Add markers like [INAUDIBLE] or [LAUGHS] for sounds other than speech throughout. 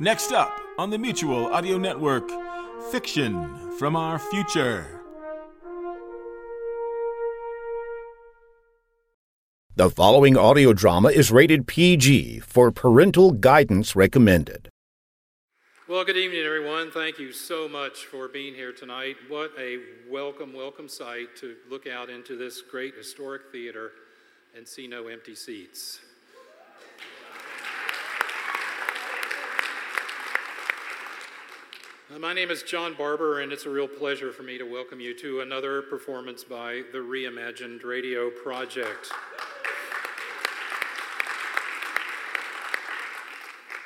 Next up on the Mutual Audio Network, Fiction from Our Future. The following audio drama is rated PG for parental guidance recommended. Well, good evening, everyone. Thank you so much for being here tonight. What a welcome, welcome sight to look out into this great historic theater and see no empty seats. My name is John Barber, and it's a real pleasure for me to welcome you to another performance by the Reimagined Radio Project.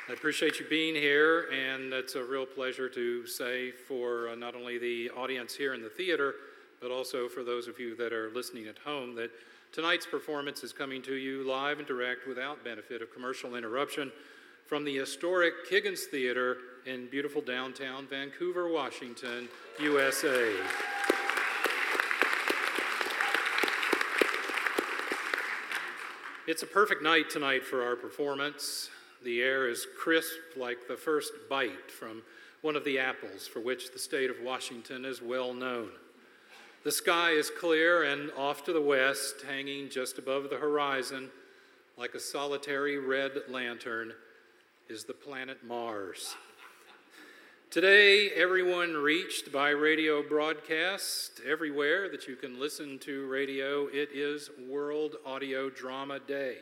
I appreciate you being here, and it's a real pleasure to say for uh, not only the audience here in the theater, but also for those of you that are listening at home, that tonight's performance is coming to you live and direct without benefit of commercial interruption from the historic Kiggins Theater in beautiful downtown Vancouver, Washington, USA. It's a perfect night tonight for our performance. The air is crisp like the first bite from one of the apples for which the state of Washington is well known. The sky is clear and off to the west, hanging just above the horizon like a solitary red lantern, is the planet Mars. Today, everyone reached by radio broadcast everywhere that you can listen to radio, it is World Audio Drama Day.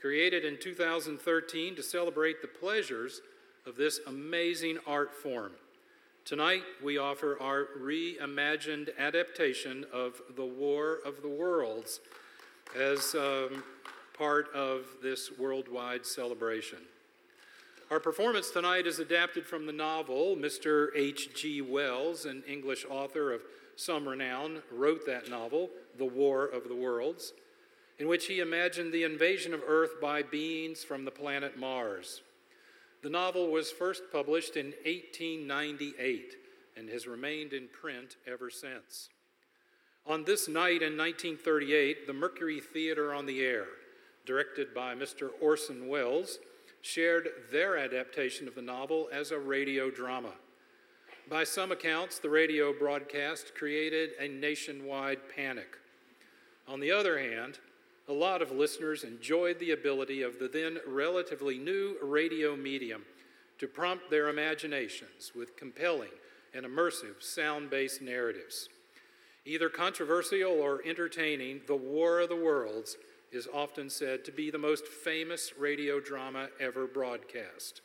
Created in 2013 to celebrate the pleasures of this amazing art form. Tonight, we offer our reimagined adaptation of The War of the Worlds as um, part of this worldwide celebration. Our performance tonight is adapted from the novel Mr. H.G. Wells, an English author of some renown, wrote that novel, The War of the Worlds, in which he imagined the invasion of Earth by beings from the planet Mars. The novel was first published in 1898 and has remained in print ever since. On this night in 1938, the Mercury Theater on the Air, directed by Mr. Orson Welles, shared their adaptation of the novel as a radio drama. By some accounts, the radio broadcast created a nationwide panic. On the other hand, a lot of listeners enjoyed the ability of the then relatively new radio medium to prompt their imaginations with compelling and immersive sound based narratives. Either controversial or entertaining, The War of the Worlds is often said to be the most famous radio drama ever broadcast.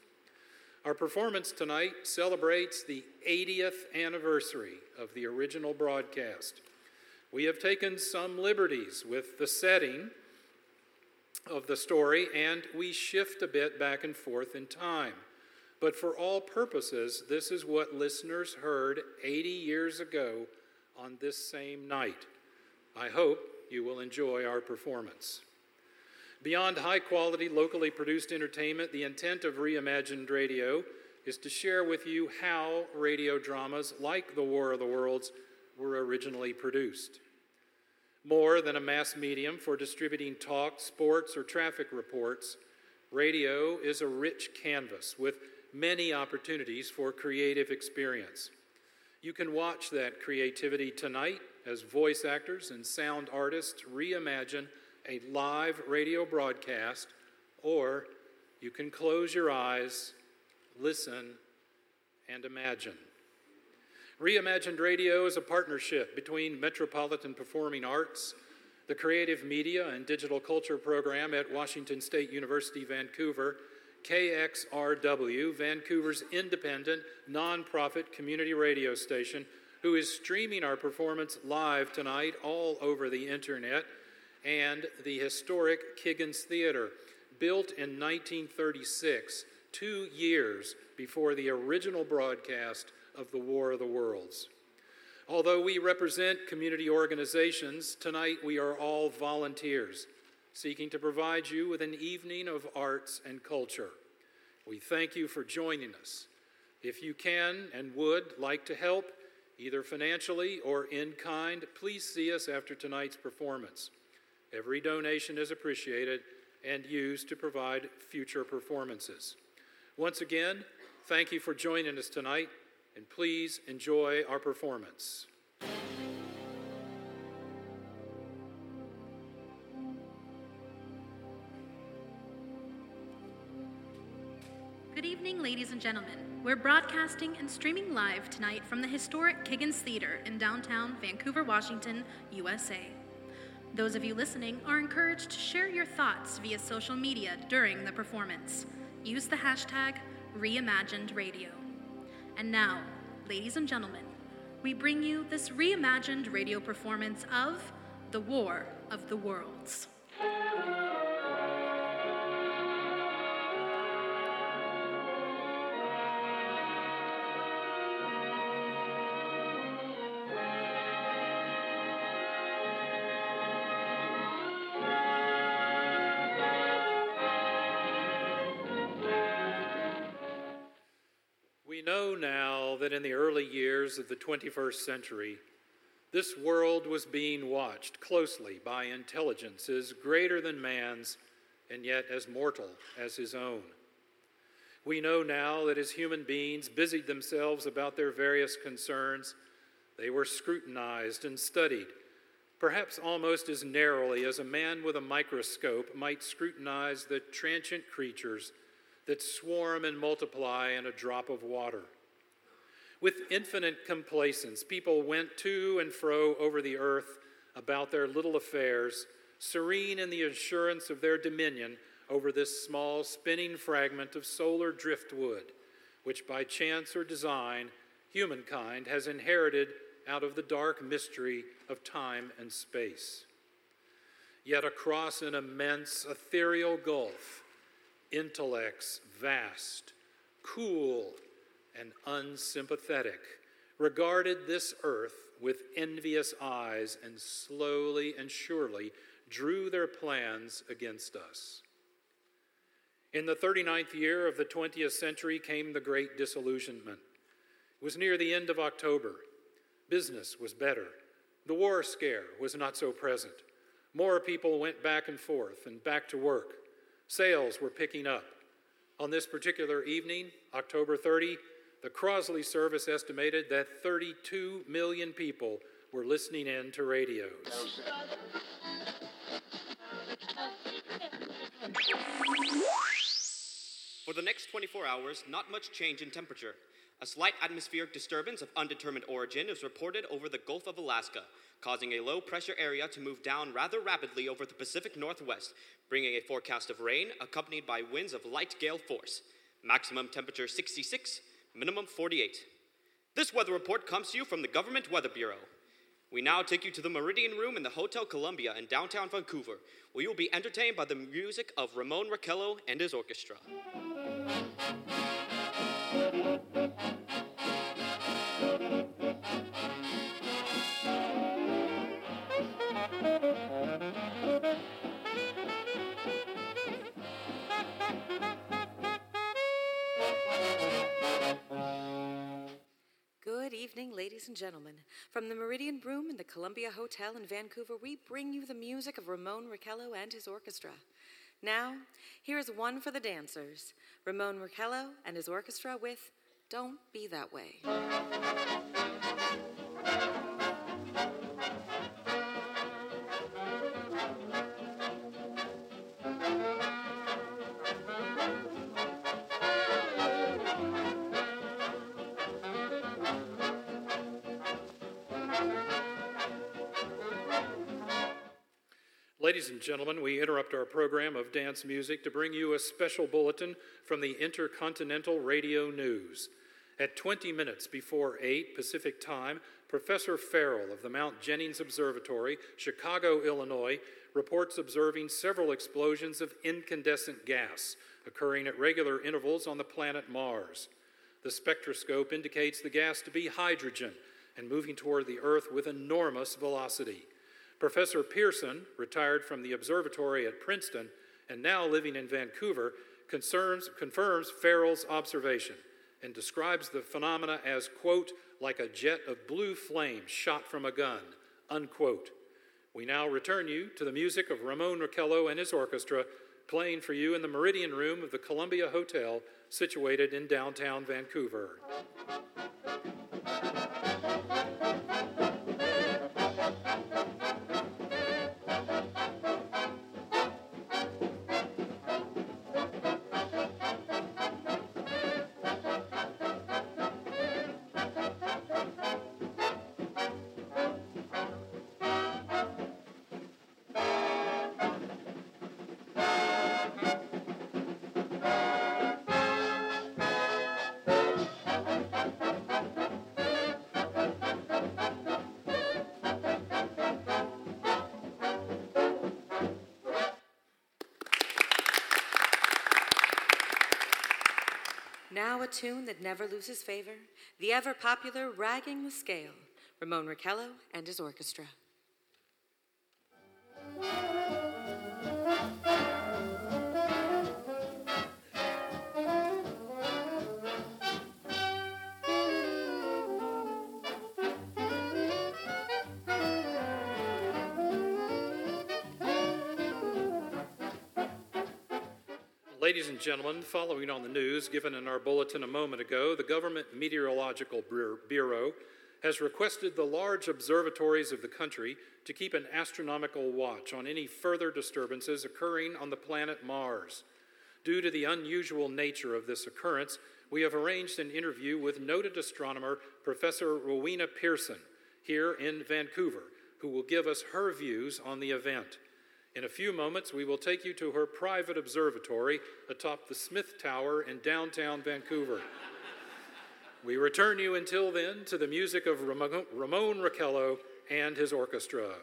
Our performance tonight celebrates the 80th anniversary of the original broadcast. We have taken some liberties with the setting of the story and we shift a bit back and forth in time. But for all purposes, this is what listeners heard 80 years ago on this same night. I hope you will enjoy our performance. Beyond high quality, locally produced entertainment, the intent of Reimagined Radio is to share with you how radio dramas like The War of the Worlds were originally produced. More than a mass medium for distributing talk, sports, or traffic reports, radio is a rich canvas with many opportunities for creative experience. You can watch that creativity tonight as voice actors and sound artists reimagine a live radio broadcast, or you can close your eyes, listen, and imagine. Reimagined Radio is a partnership between Metropolitan Performing Arts, the Creative Media and Digital Culture Program at Washington State University, Vancouver, KXRW, Vancouver's independent, nonprofit community radio station, who is streaming our performance live tonight all over the internet, and the historic Kiggins Theater, built in 1936 two years before the original broadcast of the War of the Worlds. Although we represent community organizations, tonight we are all volunteers seeking to provide you with an evening of arts and culture. We thank you for joining us. If you can and would like to help, either financially or in kind, please see us after tonight's performance. Every donation is appreciated and used to provide future performances. Once again, thank you for joining us tonight, and please enjoy our performance. Ladies and gentlemen. We're broadcasting and streaming live tonight from the historic Kiggins Theater in downtown Vancouver, Washington, USA. Those of you listening are encouraged to share your thoughts via social media during the performance. Use the hashtag ReimaginedRadio. And now, ladies and gentlemen, we bring you this reimagined radio performance of The War of the Worlds. That in the early years of the 21st century, this world was being watched closely by intelligences greater than man's and yet as mortal as his own. We know now that as human beings busied themselves about their various concerns, they were scrutinized and studied, perhaps almost as narrowly as a man with a microscope might scrutinize the transient creatures that swarm and multiply in a drop of water. With infinite complacence, people went to and fro over the earth about their little affairs, serene in the assurance of their dominion over this small spinning fragment of solar driftwood, which by chance or design humankind has inherited out of the dark mystery of time and space. Yet across an immense ethereal gulf, intellects vast, cool, and unsympathetic, regarded this earth with envious eyes and slowly and surely drew their plans against us. In the 39th year of the 20th century came the Great Disillusionment. It was near the end of October. Business was better. The war scare was not so present. More people went back and forth and back to work. Sales were picking up. On this particular evening, October 30, the Crosley service estimated that 32 million people were listening in to radios. For the next 24 hours, not much change in temperature. A slight atmospheric disturbance of undetermined origin is reported over the Gulf of Alaska, causing a low pressure area to move down rather rapidly over the Pacific Northwest, bringing a forecast of rain accompanied by winds of light gale force. Maximum temperature 66, minimum 48. This weather report comes to you from the Government Weather Bureau. We now take you to the Meridian Room in the Hotel Columbia in downtown Vancouver, where you will be entertained by the music of Ramon Raquello and his orchestra. Evening, ladies and gentlemen. From the Meridian Room in the Columbia Hotel in Vancouver, we bring you the music of Ramon Raquello and his orchestra. Now, here is one for the dancers Ramon Raquello and his orchestra with Don't Be That Way. Ladies and gentlemen, we interrupt our program of dance music to bring you a special bulletin from the Intercontinental Radio News. At 20 minutes before 8 Pacific Time, Professor Farrell of the Mount Jennings Observatory, Chicago, Illinois, reports observing several explosions of incandescent gas occurring at regular intervals on the planet Mars. The spectroscope indicates the gas to be hydrogen and moving toward the Earth with enormous velocity. Professor Pearson, retired from the observatory at Princeton and now living in Vancouver, concerns, confirms Farrell's observation and describes the phenomena as, quote, like a jet of blue flame shot from a gun, unquote. We now return you to the music of Ramon Raquello and his orchestra playing for you in the Meridian Room of the Columbia Hotel situated in downtown Vancouver. Now a tune that never loses favor, the ever popular Ragging the Scale, Ramon Raquello and his orchestra. Ladies following on the news given in our bulletin a moment ago, the Government Meteorological Bureau has requested the large observatories of the country to keep an astronomical watch on any further disturbances occurring on the planet Mars. Due to the unusual nature of this occurrence, we have arranged an interview with noted astronomer Professor Rowena Pearson here in Vancouver, who will give us her views on the event. In a few moments, we will take you to her private observatory atop the Smith Tower in downtown Vancouver. we return you until then to the music of Ramon Raquello and his orchestra.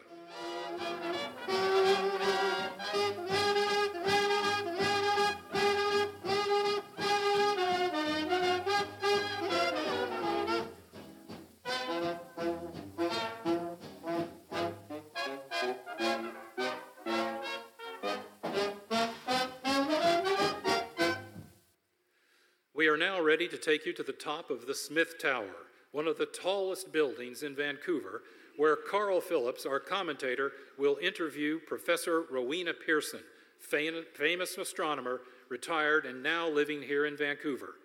Ready to take you to the top of the Smith Tower, one of the tallest buildings in Vancouver, where Carl Phillips, our commentator, will interview Professor Rowena Pearson, famous astronomer, retired and now living here in Vancouver.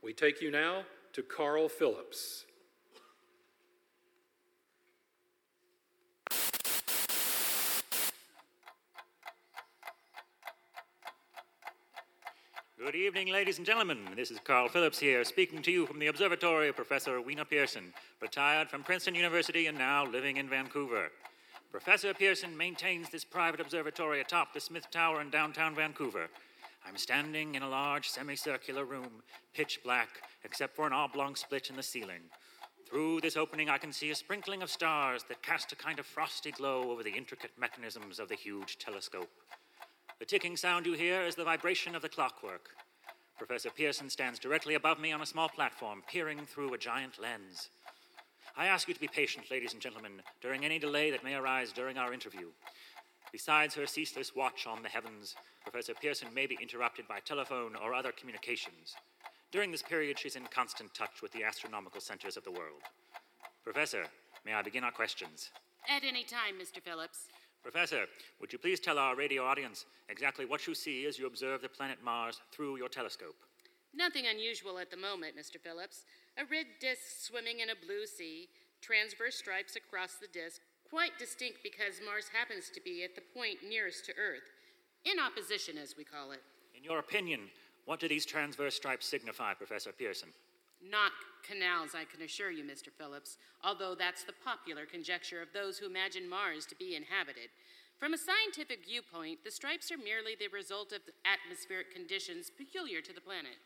We take you now to Carl Phillips. Good evening, ladies and gentlemen. This is Carl Phillips here, speaking to you from the observatory of Professor Rowena Pearson, retired from Princeton University and now living in Vancouver. Professor Pearson maintains this private observatory atop the Smith Tower in downtown Vancouver. I'm standing in a large semicircular room, pitch black, except for an oblong split in the ceiling. Through this opening, I can see a sprinkling of stars that cast a kind of frosty glow over the intricate mechanisms of the huge telescope. The ticking sound you hear is the vibration of the clockwork. Professor Pearson stands directly above me on a small platform, peering through a giant lens. I ask you to be patient, ladies and gentlemen, during any delay that may arise during our interview. Besides her ceaseless watch on the heavens, Professor Pearson may be interrupted by telephone or other communications. During this period, she's in constant touch with the astronomical centers of the world. Professor, may I begin our questions? At any time, Mr. Phillips. Professor, would you please tell our radio audience exactly what you see as you observe the planet Mars through your telescope? Nothing unusual at the moment, Mr. Phillips. A red disk swimming in a blue sea, transverse stripes across the disk, quite distinct because Mars happens to be at the point nearest to Earth. In opposition, as we call it. In your opinion, what do these transverse stripes signify, Professor Pearson? Not canals, I can assure you, Mr. Phillips, although that's the popular conjecture of those who imagine Mars to be inhabited. From a scientific viewpoint, the stripes are merely the result of atmospheric conditions peculiar to the planet.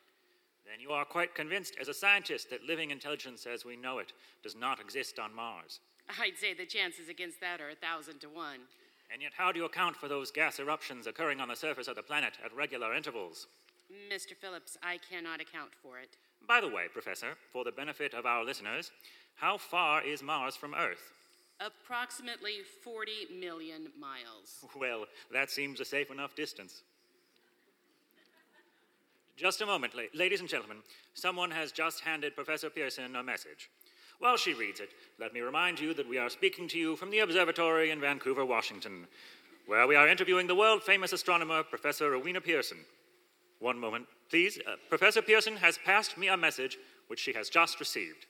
Then you are quite convinced, as a scientist, that living intelligence as we know it does not exist on Mars. I'd say the chances against that are a thousand to one. And yet, how do you account for those gas eruptions occurring on the surface of the planet at regular intervals? Mr. Phillips, I cannot account for it. By the way, Professor, for the benefit of our listeners, how far is Mars from Earth? Approximately 40 million miles. Well, that seems a safe enough distance. Just a moment, ladies and gentlemen. Someone has just handed Professor Pearson a message. While she reads it, let me remind you that we are speaking to you from the observatory in Vancouver, Washington, where we are interviewing the world famous astronomer, Professor Rowena Pearson. One moment, please. Uh, Professor Pearson has passed me a message which she has just received.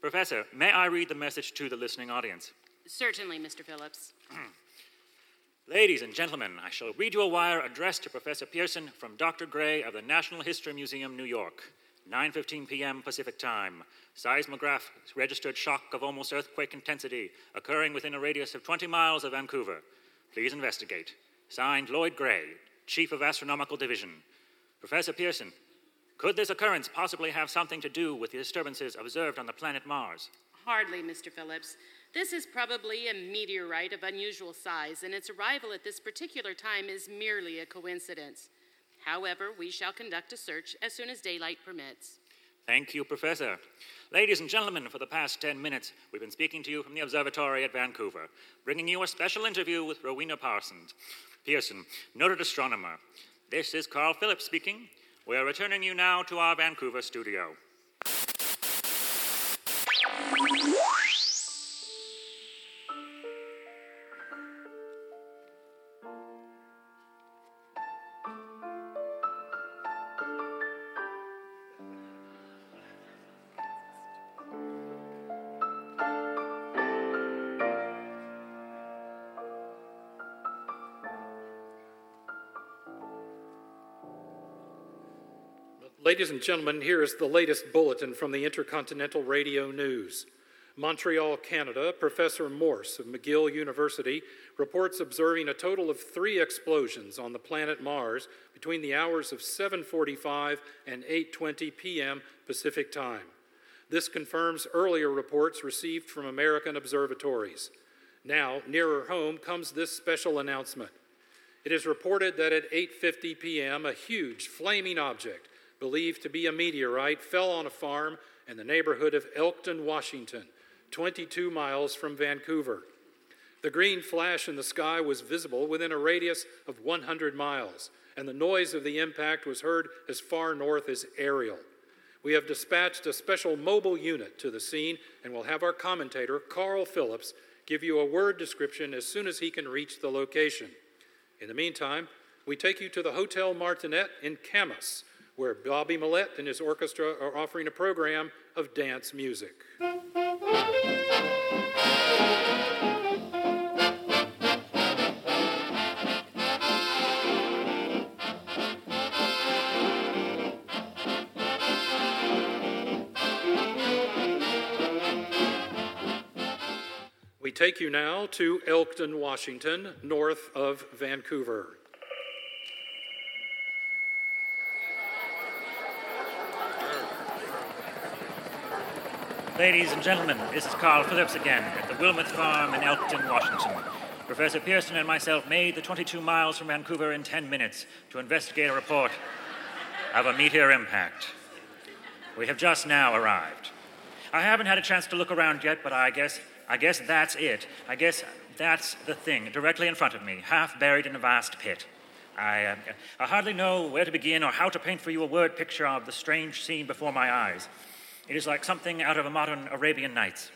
Professor, may I read the message to the listening audience? Certainly, Mr. Phillips. [CLEARS THROAT] Ladies and gentlemen, I shall read you a wire addressed to Professor Pearson from Dr. Gray of the Natural History Museum, New York. 9:15 p.m. Pacific Time. Seismograph registered shock of almost earthquake intensity occurring within a radius of 20 miles of Vancouver. Please investigate. Signed Lloyd Gray, Chief of Astronomical Division. Professor Pearson, could this occurrence possibly have something to do with the disturbances observed on the planet Mars? Hardly, Mr. Phillips. This is probably a meteorite of unusual size, and its arrival at this particular time is merely a coincidence. However, we shall conduct a search as soon as daylight permits. Thank you, Professor. Ladies and gentlemen, for the past 10 minutes, we've been speaking to you from the observatory at Vancouver, bringing you a special interview with Rowena Parsons, Pearson, noted astronomer. This is Carl Phillips speaking. We are returning you now to our Vancouver studio. Ladies and gentlemen, here is the latest bulletin from the Intercontinental Radio News. Montreal, Canada, Professor Morse of McGill University reports observing a total of three explosions on the planet Mars between the hours of 7:45 and 8:20 p.m. Pacific Time. This confirms earlier reports received from American observatories. Now, nearer home comes this special announcement. It is reported that at 8:50 p.m. a huge flaming object believed to be a meteorite fell on a farm in the neighborhood of Elkton, Washington, 22 miles from Vancouver. The green flash in the sky was visible within a radius of 100 miles, and the noise of the impact was heard as far north as Ariel. We have dispatched a special mobile unit to the scene and will have our commentator, Carl Phillips, give you a word description as soon as he can reach the location. In the meantime, we take you to the Hotel Martinet in Camas, where Bobby Millette and his orchestra are offering a program of dance music. We take you now to Elkton, Washington, north of Vancouver. Ladies and gentlemen, this is Carl Phillips again at the Wilmoth Farm in Elkton, Washington. Professor Pearson and myself made the 22 miles from Vancouver in 10 minutes to investigate a report of a meteor impact. We have just now arrived. I haven't had a chance to look around yet, but I guess I guess that's it. I guess that's the thing directly in front of me, half buried in a vast pit. I, uh, I hardly know where to begin or how to paint for you a word picture of the strange scene before my eyes. It is like something out of a modern Arabian Nights.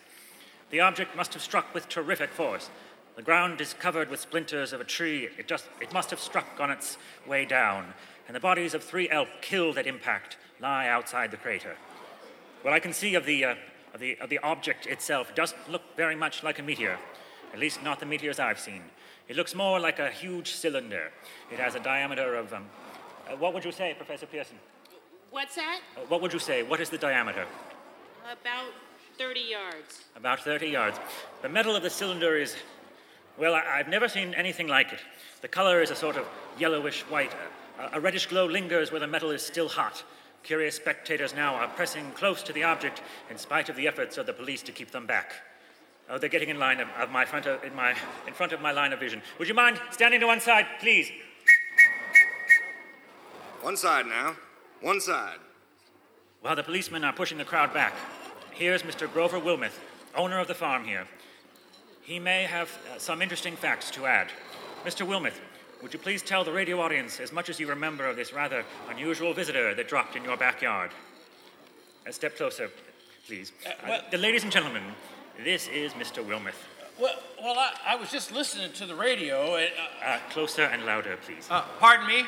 The object must have struck with terrific force. The ground is covered with splinters of a tree. It, just, it must have struck on its way down, and the bodies of three elk killed at impact lie outside the crater. What I can see of the, uh, of the, of the object itself doesn't look very much like a meteor, at least not the meteors I've seen. It looks more like a huge cylinder. It has a diameter of. Um, uh, what would you say, Professor Pearson? What's that? Uh, what would you say? What is the diameter? About 30 yards. About 30 yards. The metal of the cylinder is, well, I- I've never seen anything like it. The color is a sort of yellowish white. A, a reddish glow lingers where the metal is still hot. Curious spectators now are pressing close to the object in spite of the efforts of the police to keep them back. Oh, they're getting in line of, of my front of, in, my, in front of my line of vision. Would you mind standing to one side, please? One side now. One side. While the policemen are pushing the crowd back, here's Mr. Grover Wilmoth, owner of the farm here. He may have uh, some interesting facts to add. Mr. Wilmoth, would you please tell the radio audience as much as you remember of this rather unusual visitor that dropped in your backyard? A step closer, please. Uh, well- Uh, the ladies and gentlemen, this is Mr. Wilmoth. Well, well, I, I was just listening to the radio. And, uh, Uh, closer and louder, please. uh, pardon me.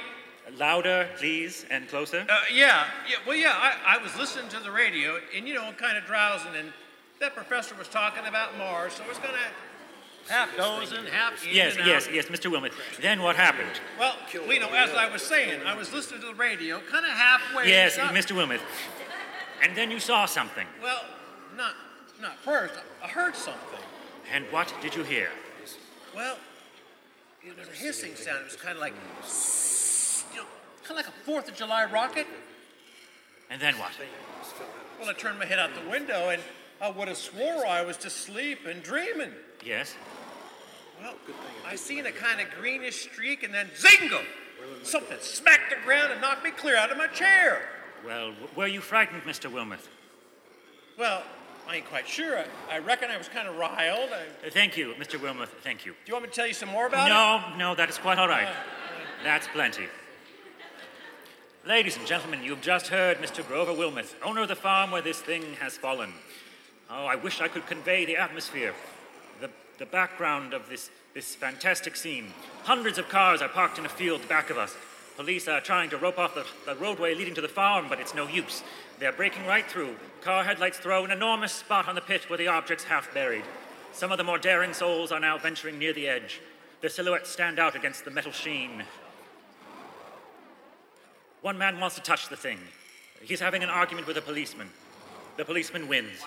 Louder, please, and closer. Uh, yeah, yeah. Well, yeah. I, I was listening to the radio, and you know, kind of drowsing, and that professor was talking about Mars, so I was kind of half dozing, half in yes, yes, yes, Mr. Wilmoth. Then what happened? Well, you know, as I was saying, I was listening to the radio, kind of halfway. Yes, not- Mr. Wilmoth. And then you saw something. Well, not not first. I heard something. And what did you hear? Well, it was a hissing sound. It was kind of like, kind of like a Fourth of July rocket. And then what? Well, I turned my head out the window, and I would have swore I was just sleep and dreaming. Yes? Well, good thing. I seen a kind of greenish streak, and then zingo! Something smacked the ground and knocked me clear out of my chair. Well, w- were you frightened, Mr. Wilmoth? Well, I ain't quite sure. I, I reckon I was kind of riled. I, Uh, Thank you, Mr. Wilmoth. Thank you. do you want me to tell you some more about it? No, no, that is quite all right. That's plenty. Ladies and gentlemen, you've just heard Mr. Grover Wilmoth, owner of the farm where this thing has fallen. Oh, I wish I could convey the atmosphere, the, the background of this, this fantastic scene. Hundreds of cars are parked in a field back of us. Police are trying to rope off the, the roadway leading to the farm, but it's no use. They're breaking right through. Car headlights throw an enormous spot on the pit where the object's half buried. Some of the more daring souls are now venturing near the edge. Their silhouettes stand out against the metal sheen. One man wants to touch the thing. He's having an argument with a policeman. The policeman wins.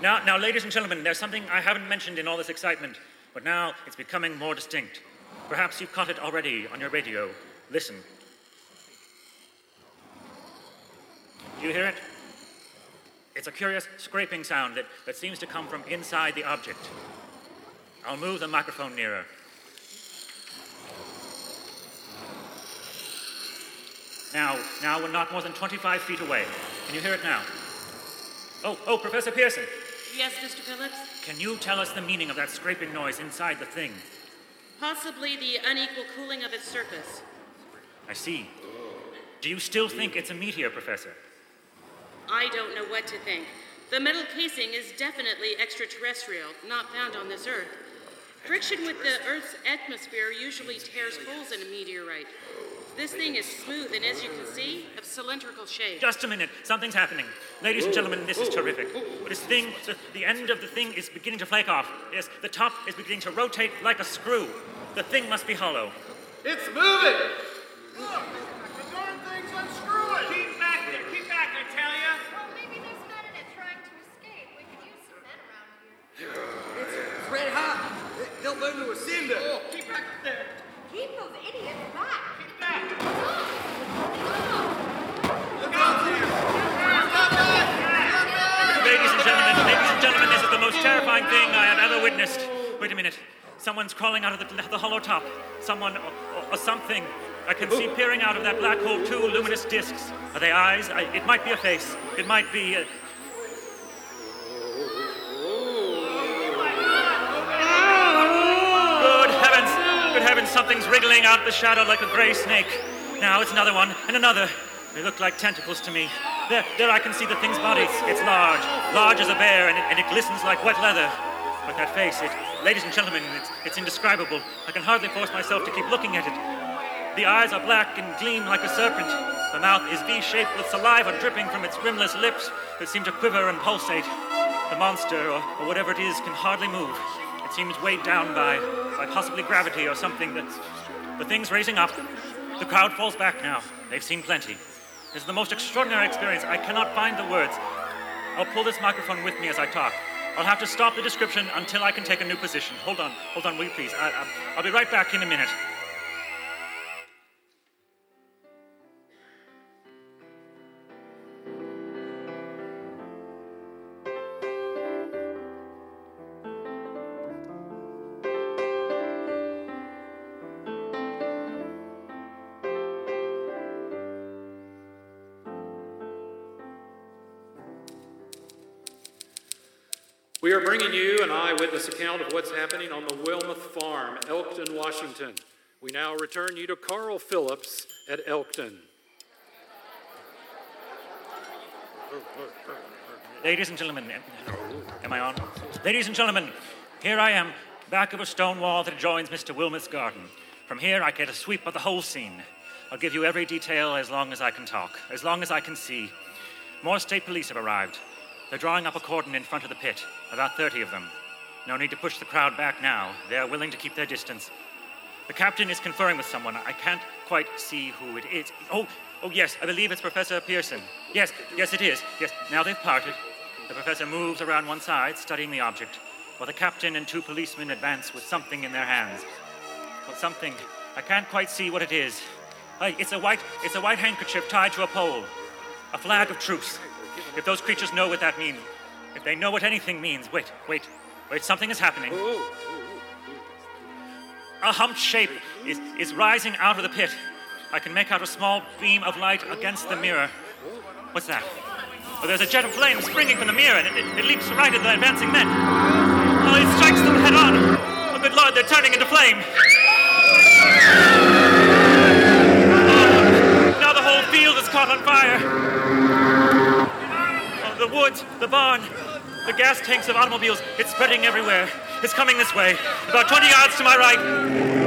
Now, now, ladies and gentlemen, there's something I haven't mentioned in all this excitement, but now it's becoming more distinct. Perhaps you've caught it already on your radio. Listen. Do you hear it? It's a curious scraping sound that, that seems to come from inside the object. I'll move the microphone nearer. Now, now we're not more than 25 feet away. Can you hear it now? Oh, oh, Professor Pearson, Yes, Mr. Phillips? can you tell us the meaning of that scraping noise inside the thing? Possibly the unequal cooling of its surface. I see. Do you still think it's a meteor, Professor? I don't know what to think. The metal casing is definitely extraterrestrial, not found on this Earth. Friction with the Earth's atmosphere usually tears holes in a meteorite. This thing is smooth and, as you can see, of cylindrical shape. Just a minute. Something's happening. Ladies and gentlemen, this is terrific. This thing, the, the end of the thing is beginning to flake off. Yes, the top is beginning to rotate like a screw. The thing must be hollow. It's moving! Look, the darn thing's unscrewing! Keep back there, keep back, I tell ya! Well, maybe there's men in it trying to escape. We could use some men around here. It's red hot. They'll learn to ascend Oh, terrifying thing I have ever witnessed. Wait a minute. Someone's crawling out of the, the hollow top. Someone or, or, or something. I can see peering out of that black hole two luminous discs. Are they eyes? I, it might be a face. It might be. A... Good heavens! Good heavens! Something's wriggling out of the shadow like a gray snake. Now it's another one and another. They look like tentacles to me. There, there I can see the thing's body. It's large, large as a bear, and it, and it glistens like wet leather. But that face, it, ladies and gentlemen, it's, it's indescribable. I can hardly force myself to keep looking at it. The eyes are black and gleam like a serpent. The mouth is V-shaped with saliva dripping from its rimless lips that seem to quiver and pulsate. The monster, or, or whatever it is, can hardly move. It seems weighed down by, by possibly gravity or something. That's, the thing's raising up. The crowd falls back now. They've seen plenty. Is the most extraordinary experience. I cannot find the words. I'll pull this microphone with me as I talk. I'll have to stop the description until I can take a new position. Hold on, hold on, will you please? I, I, I'll be right back in a minute. Bringing you an eyewitness account of what's happening on the Wilmoth Farm, Elkton, Washington. We now return you to Carl Phillips at Elkton. Ladies and gentlemen, am I on? Ladies and gentlemen, here I am, back of a stone wall that adjoins Mr. Wilmoth's garden. From here, I get a sweep of the whole scene. I'll give you every detail as long as I can talk, as long as I can see. More state police have arrived. They're drawing up a cordon in front of the pit, about 30 of them. No need to push the crowd back now. They're willing to keep their distance. The captain is conferring with someone. I can't quite see who it is. Oh, oh yes, I believe it's Professor Pearson. Yes, yes, it is. Yes, now they've parted. The professor moves around one side, studying the object, while the captain and two policemen advance with something in their hands. Well, something. I can't quite see what it is. It's a white, it's a white handkerchief tied to a pole. A flag of truce. If those creatures know what that means, if they know what anything means, wait, wait, wait, something is happening. A humped shape is, is rising out of the pit. I can make out a small beam of light against the mirror. What's that? Oh, there's a jet of flame springing from the mirror, and it, it, it leaps right at the advancing men. Oh, it strikes them head on. Oh, good lord, they're turning into flame. Oh, now the whole field is caught on fire. The woods, the barn, the gas tanks of automobiles, it's spreading everywhere. It's coming this way, about 20 yards to my right.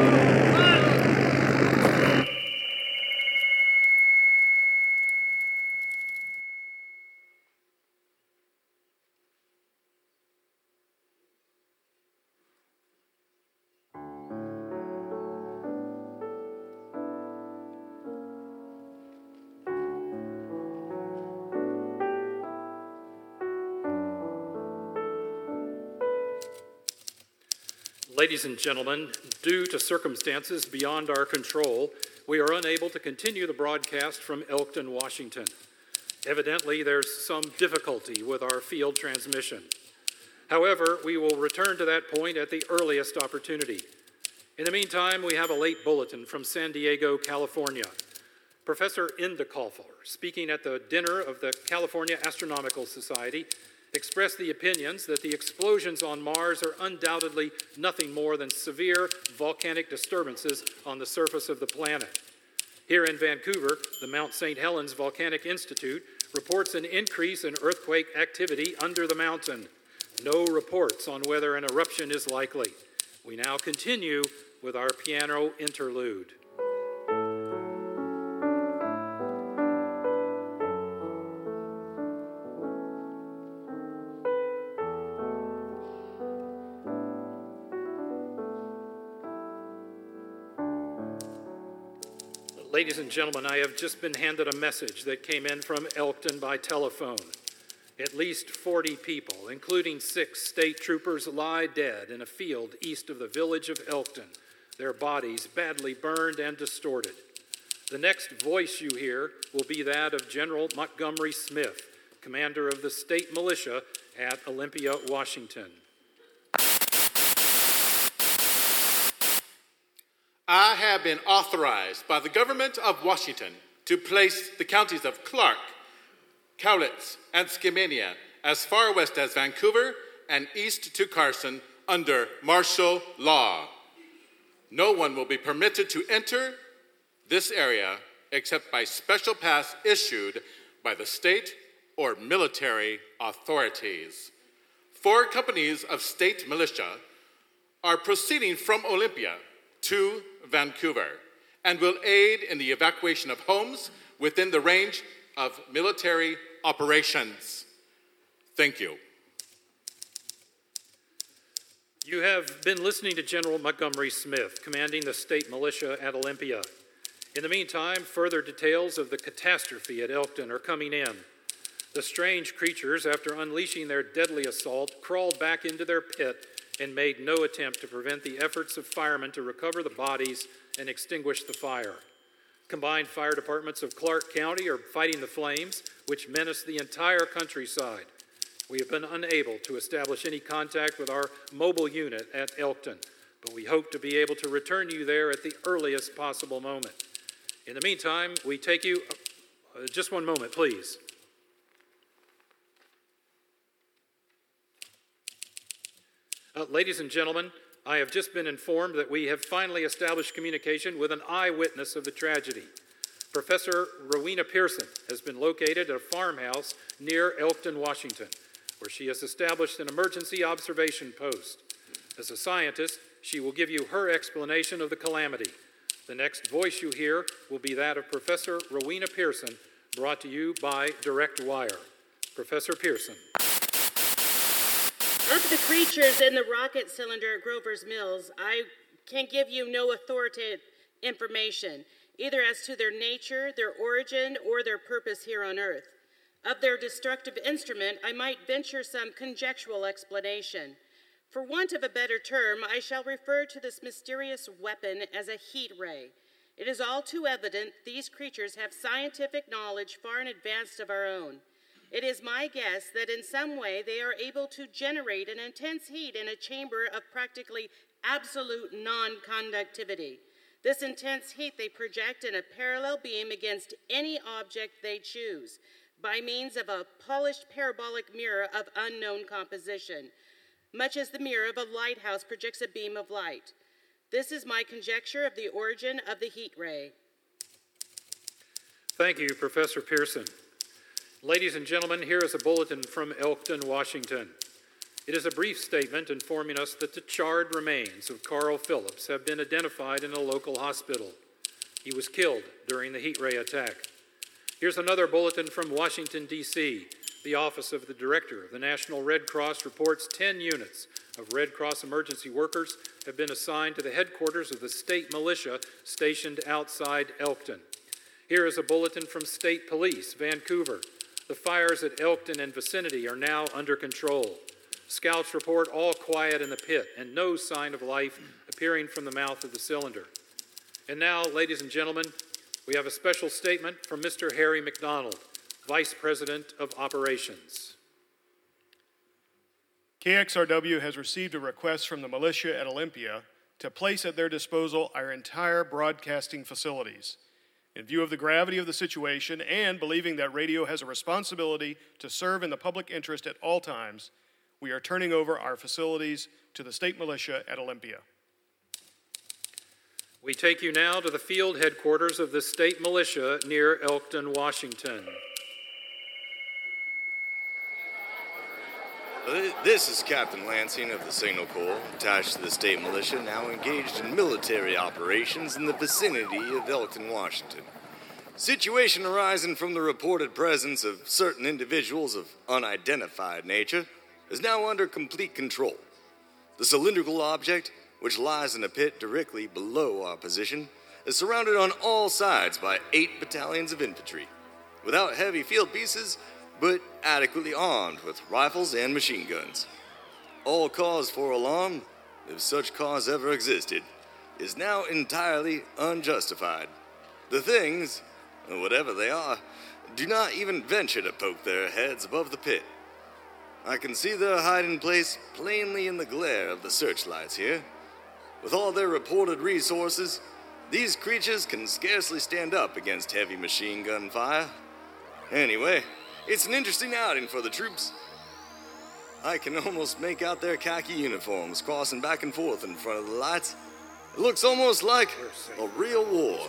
Ladies and gentlemen, due to circumstances beyond our control, we are unable to continue the broadcast from Elkton, Washington. Evidently, there's some difficulty with our field transmission. However, we will return to that point at the earliest opportunity. In the meantime, we have a late bulletin from San Diego, California. Professor Inderkoffer, speaking at the dinner of the California Astronomical Society, expressed the opinions that the explosions on Mars are undoubtedly nothing more than severe volcanic disturbances on the surface of the planet. Here in Vancouver, the Mount St. Helens Volcanic Institute reports an increase in earthquake activity under the mountain. No reports on whether an eruption is likely. We now continue with our piano interlude. Ladies and gentlemen, I have just been handed a message that came in from Elkton by telephone. At least 40 people, including six state troopers, lie dead in a field east of the village of Elkton, their bodies badly burned and distorted. The next voice you hear will be that of General Montgomery Smith, commander of the state militia at Olympia, Washington. I have been authorized by the government of Washington to place the counties of Clark, Cowlitz, and Skamania as far west as Vancouver and east to Carson under martial law. No one will be permitted to enter this area except by special pass issued by the state or military authorities. Four companies of state militia are proceeding from Olympia to Vancouver and will aid in the evacuation of homes within the range of military operations. Thank you. You have been listening to General Montgomery Smith, commanding the state militia at Olympia. In the meantime, further details of the catastrophe at Elkton are coming in. The strange creatures, after unleashing their deadly assault, crawled back into their pit and made no attempt to prevent the efforts of firemen to recover the bodies and extinguish the fire. Combined fire departments of Clark County are fighting the flames, which menace the entire countryside. We have been unable to establish any contact with our mobile unit at Elkton, but we hope to be able to return you there at the earliest possible moment. In the meantime, we take you. Uh, just one moment, please. Uh, ladies and gentlemen, I have just been informed that we have finally established communication with an eyewitness of the tragedy. Professor Rowena Pearson has been located at a farmhouse near Elkton, Washington, where she has established an emergency observation post. As a scientist, she will give you her explanation of the calamity. The next voice you hear will be that of Professor Rowena Pearson, brought to you by Direct Wire. Professor Pearson. Of the creatures in the rocket cylinder at Grover's Mills, I can give you no authoritative information, either as to their nature, their origin, or their purpose here on Earth. Of their destructive instrument, I might venture some conjectural explanation. For want of a better term, I shall refer to this mysterious weapon as a heat ray. It is all too evident these creatures have scientific knowledge far in advance of our own. It is my guess that in some way they are able to generate an intense heat in a chamber of practically absolute non conductivity. This intense heat they project in a parallel beam against any object they choose by means of a polished parabolic mirror of unknown composition, much as the mirror of a lighthouse projects a beam of light. This is my conjecture of the origin of the heat ray. Thank you, Professor Pearson. Ladies and gentlemen, here is a bulletin from Elkton, Washington. It is a brief statement informing us that the charred remains of Carl Phillips have been identified in a local hospital. He was killed during the heat ray attack. Here's another bulletin from Washington, D.C. The Office of the Director of the National Red Cross reports 10 units of Red Cross emergency workers have been assigned to the headquarters of the state militia stationed outside Elkton. Here is a bulletin from State Police, Vancouver. The fires at Elkton and vicinity are now under control. Scouts report all quiet in the pit and no sign of life appearing from the mouth of the cylinder. And now, ladies and gentlemen, we have a special statement from Mr. Harry McDonald, Vice President of Operations. KXRW has received a request from the militia at Olympia to place at their disposal our entire broadcasting facilities. In view of the gravity of the situation and believing that radio has a responsibility to serve in the public interest at all times, we are turning over our facilities to the state militia at Olympia. We take you now to the field headquarters of the state militia near Elkton, Washington. This is Captain Lansing of the Signal Corps, attached to the state militia, now engaged in military operations in the vicinity of Elkton, Washington. Situation arising from the reported presence of certain individuals of unidentified nature is now under complete control. The cylindrical object, which lies in a pit directly below our position, is surrounded on all sides by eight battalions of infantry, without heavy field pieces but adequately armed with rifles and machine guns. All cause for alarm, if such cause ever existed, is now entirely unjustified. The things, whatever they are, do not even venture to poke their heads above the pit. I can see their hiding place plainly in the glare of the searchlights here. With all their reported resources, these creatures can scarcely stand up against heavy machine gun fire. Anyway, it's an interesting outing for the troops. I can almost make out their khaki uniforms crossing back and forth in front of the lights. It looks almost like a real war.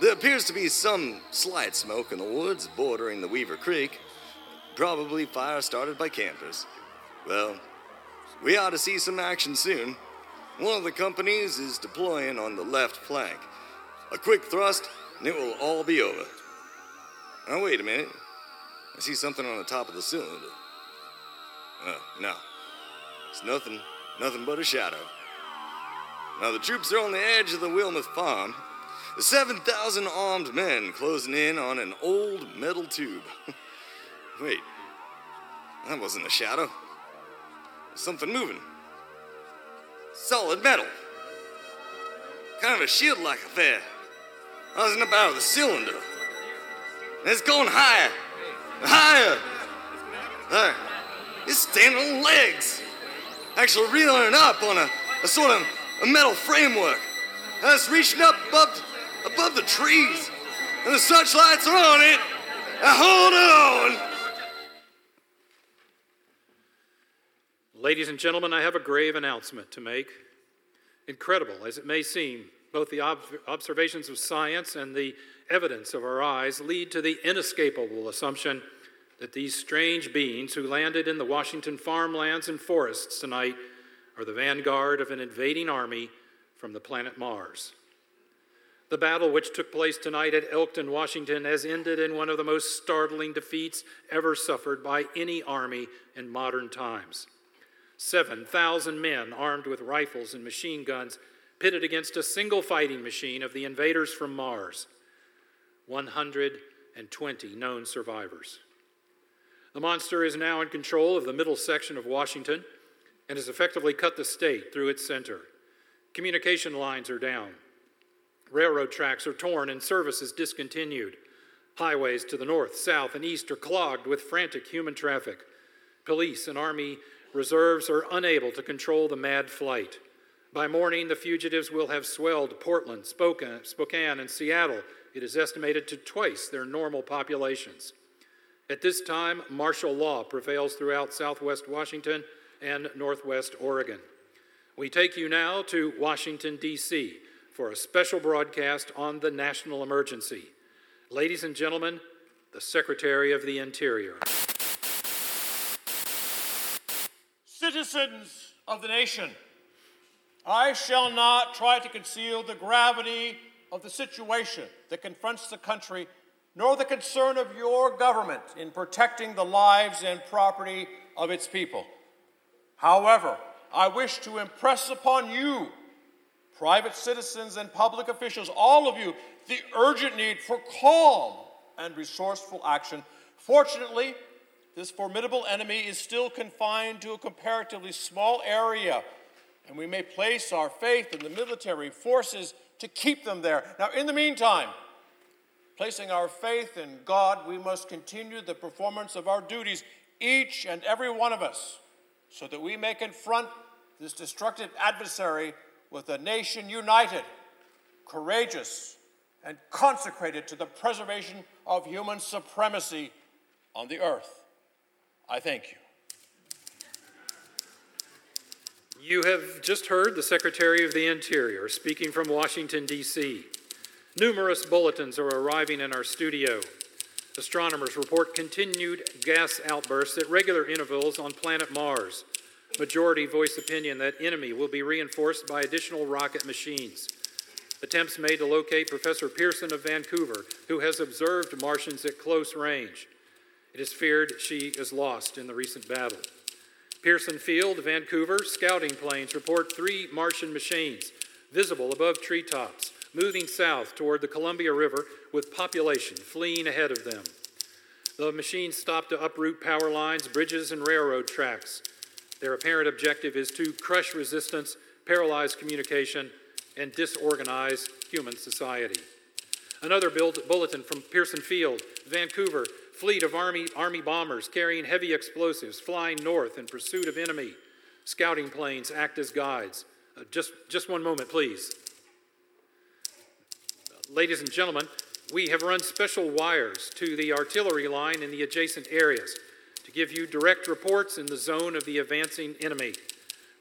There appears to be some slight smoke in the woods bordering the Weaver Creek, probably fire started by campers. Well, we ought to see some action soon. One of the companies is deploying on the left flank. A quick thrust, and it will all be over. Now, wait a minute. I see something on the top of the cylinder. Uh, no. It's nothing, nothing but a shadow. Now the troops are on the edge of the Wilmoth farm. The 7,000 armed men closing in on an old metal tube. [LAUGHS] Wait, that wasn't a shadow. Something moving. Solid metal. Kind of a shield like affair. Rising up out of the cylinder. And it's going higher. Higher! There. It's standing on legs. Actually reeling up on a, a sort of a metal framework. And it's reaching up above, above the trees. And the searchlights are on it. Now hold on! Ladies and gentlemen, I have a grave announcement to make. Incredible as it may seem, both the ob- observations of science and the evidence of our eyes lead to the inescapable assumption that these strange beings who landed in the Washington farmlands and forests tonight are the vanguard of an invading army from the planet Mars. The battle which took place tonight at Elkton, Washington, has ended in one of the most startling defeats ever suffered by any army in modern times. 7,000 men armed with rifles and machine guns pitted against a single fighting machine of the invaders from Mars. 120 known survivors. The monster is now in control of the middle section of Washington and has effectively cut the state through its center. Communication lines are down. Railroad tracks are torn and service is discontinued. Highways to the north, south, and east are clogged with frantic human traffic. Police and Army reserves are unable to control the mad flight. By morning, the fugitives will have swelled Portland, Spokane, and Seattle. It is estimated to twice their normal populations. At this time, martial law prevails throughout southwest Washington and northwest Oregon. We take you now to Washington, D.C. for a special broadcast on the national emergency. Ladies and gentlemen, the Secretary of the Interior. Citizens of the nation, I shall not try to conceal the gravity of the situation that confronts the country, nor the concern of your government in protecting the lives and property of its people. However, I wish to impress upon you, private citizens and public officials, all of you, the urgent need for calm and resourceful action. Fortunately, this formidable enemy is still confined to a comparatively small area, and we may place our faith in the military forces to keep them there. Now, in the meantime, placing our faith in God, we must continue the performance of our duties, each and every one of us so that we may confront this destructive adversary with a nation united, courageous, and consecrated to the preservation of human supremacy on the earth. I thank you. You have just heard the Secretary of the Interior speaking from Washington, D.C. Numerous bulletins are arriving in our studio. Astronomers report continued gas outbursts at regular intervals on planet Mars. Majority voice opinion that enemy will be reinforced by additional rocket machines. Attempts made to locate Professor Pearson of Vancouver, who has observed Martians at close range. It is feared she is lost in the recent battle. Pearson Field, Vancouver, scouting planes report three Martian machines visible above treetops moving south toward the Columbia River with population fleeing ahead of them. The machines stop to uproot power lines, bridges, and railroad tracks. Their apparent objective is to crush resistance, paralyze communication, and disorganize human society. Another bulletin from Pearson Field, Vancouver, fleet of Army, Army bombers carrying heavy explosives flying north in pursuit of enemy. Scouting planes act as guides. Uh, just, just one moment, please. Ladies and gentlemen, we have run special wires to the artillery line in the adjacent areas to give you direct reports in the zone of the advancing enemy.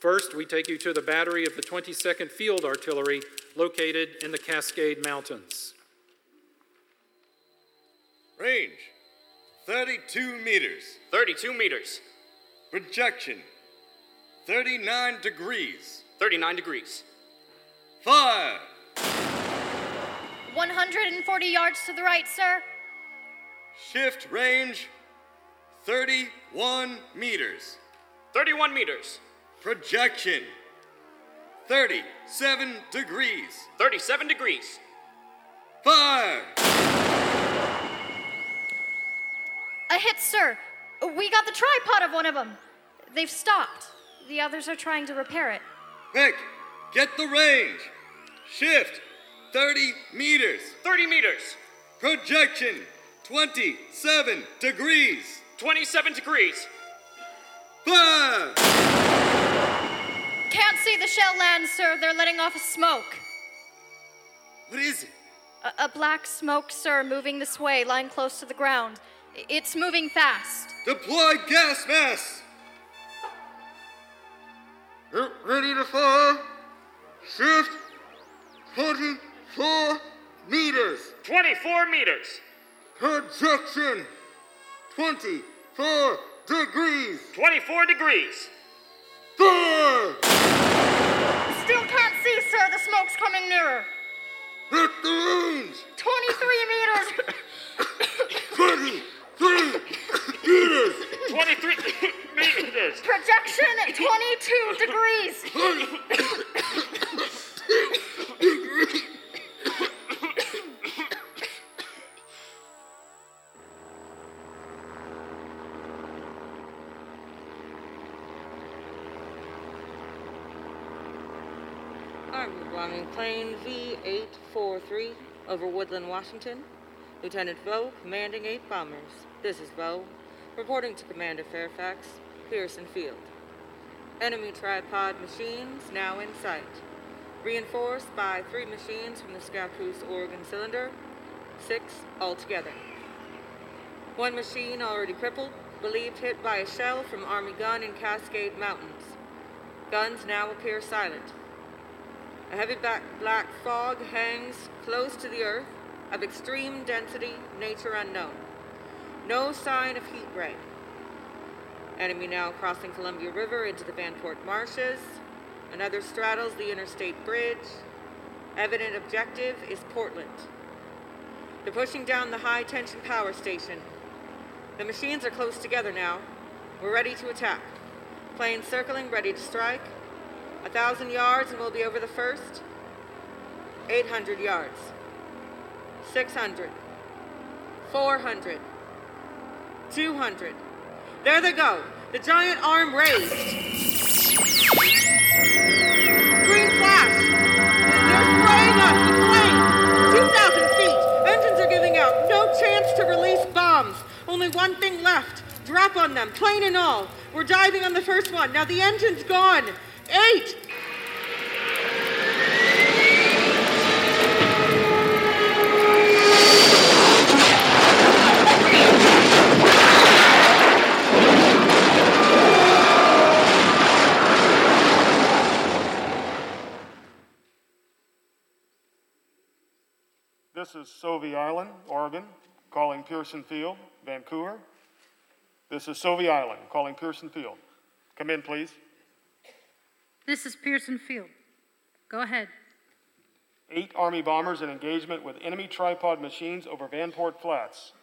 First, we take you to the battery of the 22nd Field Artillery located in the Cascade Mountains. Range 32 meters. 32 meters. Projection 39 degrees. 39 degrees. Fire! 140 yards to the right, sir. Shift range 31 meters. 31 meters. Projection 37 degrees. 37 degrees. Fire! A hit, sir. We got the tripod of one of them. They've stopped. The others are trying to repair it. Quick, get the range. Shift 30 meters. 30 meters. Projection 27 degrees. 27 degrees. Fire! Can't see the shell land, sir. They're letting off a smoke. What is it? A, a black smoke, sir, moving this way, lying close to the ground. It's moving fast. Deploy gas mask! ready to fire. Shift 24 meters. 24 meters. Projection 24 degrees. 24 degrees. Fire! Still can't see, sir. The smoke's coming nearer. Hit the range. 23 meters. 23 meters. 23 meters. Projection 22 degrees. Army bombing plane V-843 over Woodland, Washington. Lieutenant Vo, commanding eight bombers. This is Bo, reporting to Commander Fairfax, Pearson Field. Enemy tripod machines now in sight. Reinforced by three machines from the Scappoose Oregon cylinder, six altogether. One machine already crippled, believed hit by a shell from Army gun in Cascade Mountains. Guns now appear silent. A heavy black fog hangs close to the earth, of extreme density, nature unknown. No sign of heat ray. Enemy now crossing Columbia River into the Vanport marshes. Another straddles the interstate bridge. Evident objective is Portland. They're pushing down the high tension power station. The machines are close together now. We're ready to attack. Plane circling, ready to strike. A thousand yards and we'll be over the first. 800 yards. 600. 400. 200. There they go. The giant arm raised. Green flash. They're spraying us with flame. 2,000 feet. Engines are giving out. No chance to release bombs. Only one thing left. Drop on them, plane and all. We're diving on the first one. Now the engine's gone. Eight. This is Sauvie Island, Oregon, calling Pearson Field, Vancouver. This is Sauvie Island, calling Pearson Field. Come in, please. This is Pearson Field. Go ahead. Eight Army bombers in engagement with enemy tripod machines over Vanport Flats.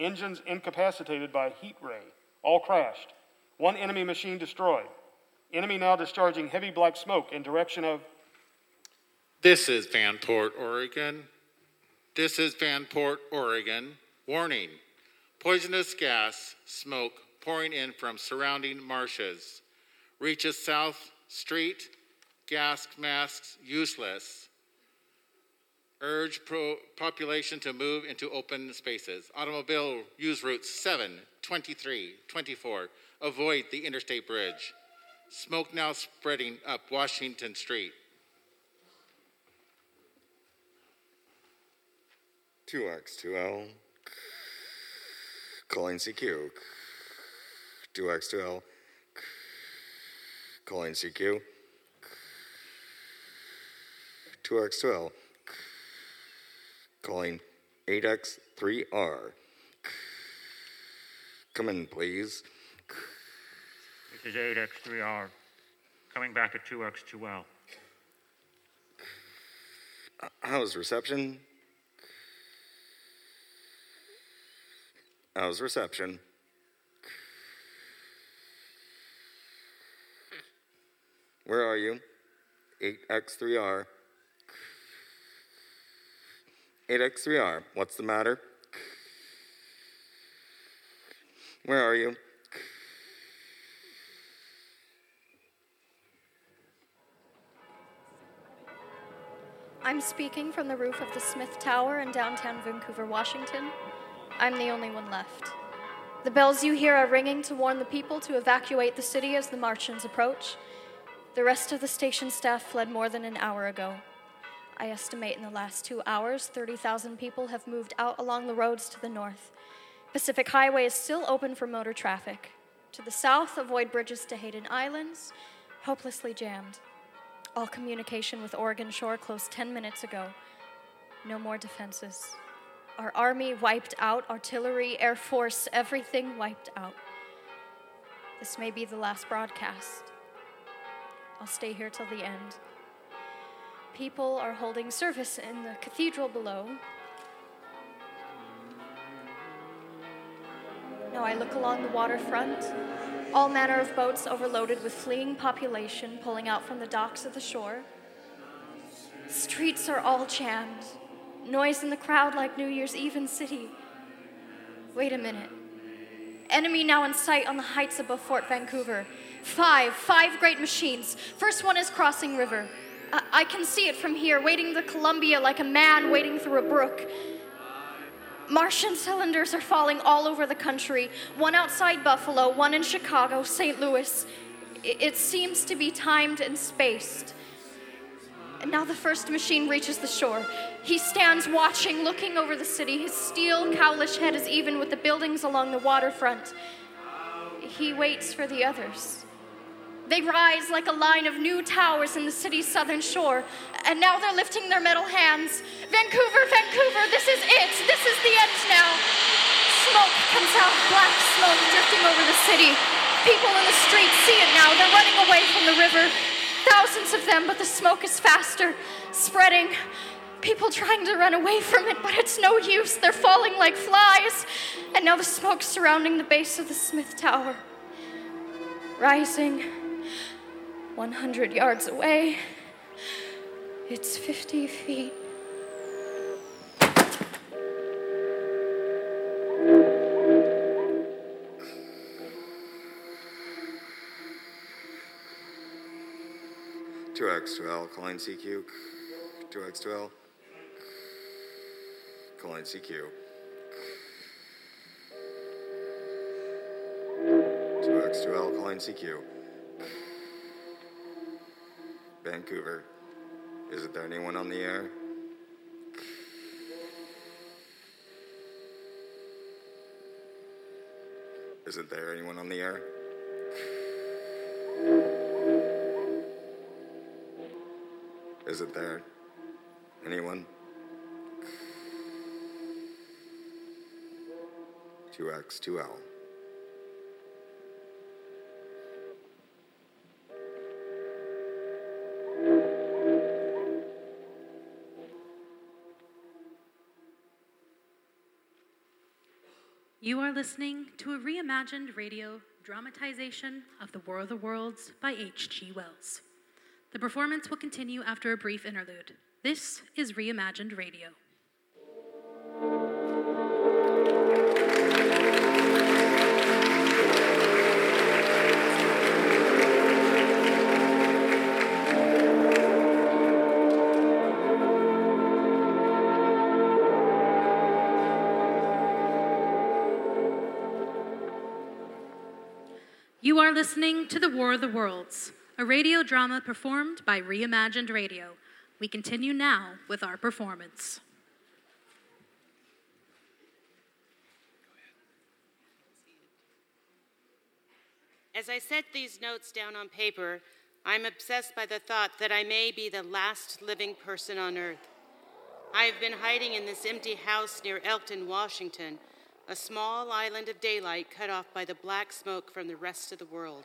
Engines incapacitated by heat ray. All crashed. One enemy machine destroyed. Enemy now discharging heavy black smoke in direction of. This is Vanport, Oregon. This is Vanport, Oregon. Warning poisonous gas, smoke pouring in from surrounding marshes. Reaches South Street, gas masks useless. Urge pro- population to move into open spaces. Automobile use routes 7, 23, 24. Avoid the interstate bridge. Smoke now spreading up Washington Street. 2x2L. Calling CQ. 2x2L. Calling CQ. 2x2L. Calling 8x3R. Come in, please. This is 8X3R. Coming back at 2X2L. How's reception? How's reception? Where are you? 8x3R. 8x3R. What's the matter? Where are you? I'm speaking from the roof of the Smith Tower in downtown Vancouver, Washington. I'm the only one left. The bells you hear are ringing to warn the people to evacuate the city as the Martians approach. The rest of the station staff fled more than an hour ago. I estimate in the last two hours, 30,000 people have moved out along the roads to the north. Pacific Highway is still open for motor traffic. To the south, avoid bridges to Hayden Islands. Hopelessly jammed. All communication with Oregon Shore closed 10 minutes ago. No more defenses. Our army wiped out, artillery, air force, everything wiped out. This may be the last broadcast. I'll stay here till the end. People are holding service in the cathedral below. Now I look along the waterfront. All manner of boats overloaded with fleeing population pulling out from the docks of the shore. Streets are all jammed. Noise in the crowd like New Year's Eve in city. Wait a minute. Enemy now in sight on the heights above Fort Vancouver. Five, five great machines. First one is crossing river. I, I can see it from here, wading the Columbia like a man wading through a brook. Martian cylinders are falling all over the country one outside Buffalo, one in Chicago, St. Louis. It seems to be timed and spaced. And now the first machine reaches the shore. He stands watching, looking over the city. His steel, cowlish head is even with the buildings along the waterfront. He waits for the others. They rise like a line of new towers in the city's southern shore, and now they're lifting their metal hands. Vancouver, Vancouver, this is it. This is the end now. Smoke comes out, black smoke drifting over the city. People in the streets see it now. They're running away from the river. Thousands of them, but the smoke is faster, spreading. People trying to run away from it, but it's no use. They're falling like flies. And now the smoke surrounding the base of the Smith Tower. Rising 100 yards away. It's 50 feet. Two X to L, calling CQ. Two X to L. calling CQ. Two X to L, calling CQ. Vancouver. Isn't there anyone on the air? Isn't there anyone on the air? Isn't there anyone? 2x, 2L. You are listening to a reimagined radio dramatization of The War of the Worlds by H.G. Wells. The performance will continue after a brief interlude. This is Reimagined Radio. You are listening to The War of the Worlds, a radio drama performed by Reimagined Radio. We continue now with our performance. As I set these notes down on paper, I'm obsessed by the thought that I may be the last living person on Earth. I have been hiding in this empty house near Elkton, Washington, a small island of daylight cut off by the black smoke from the rest of the world.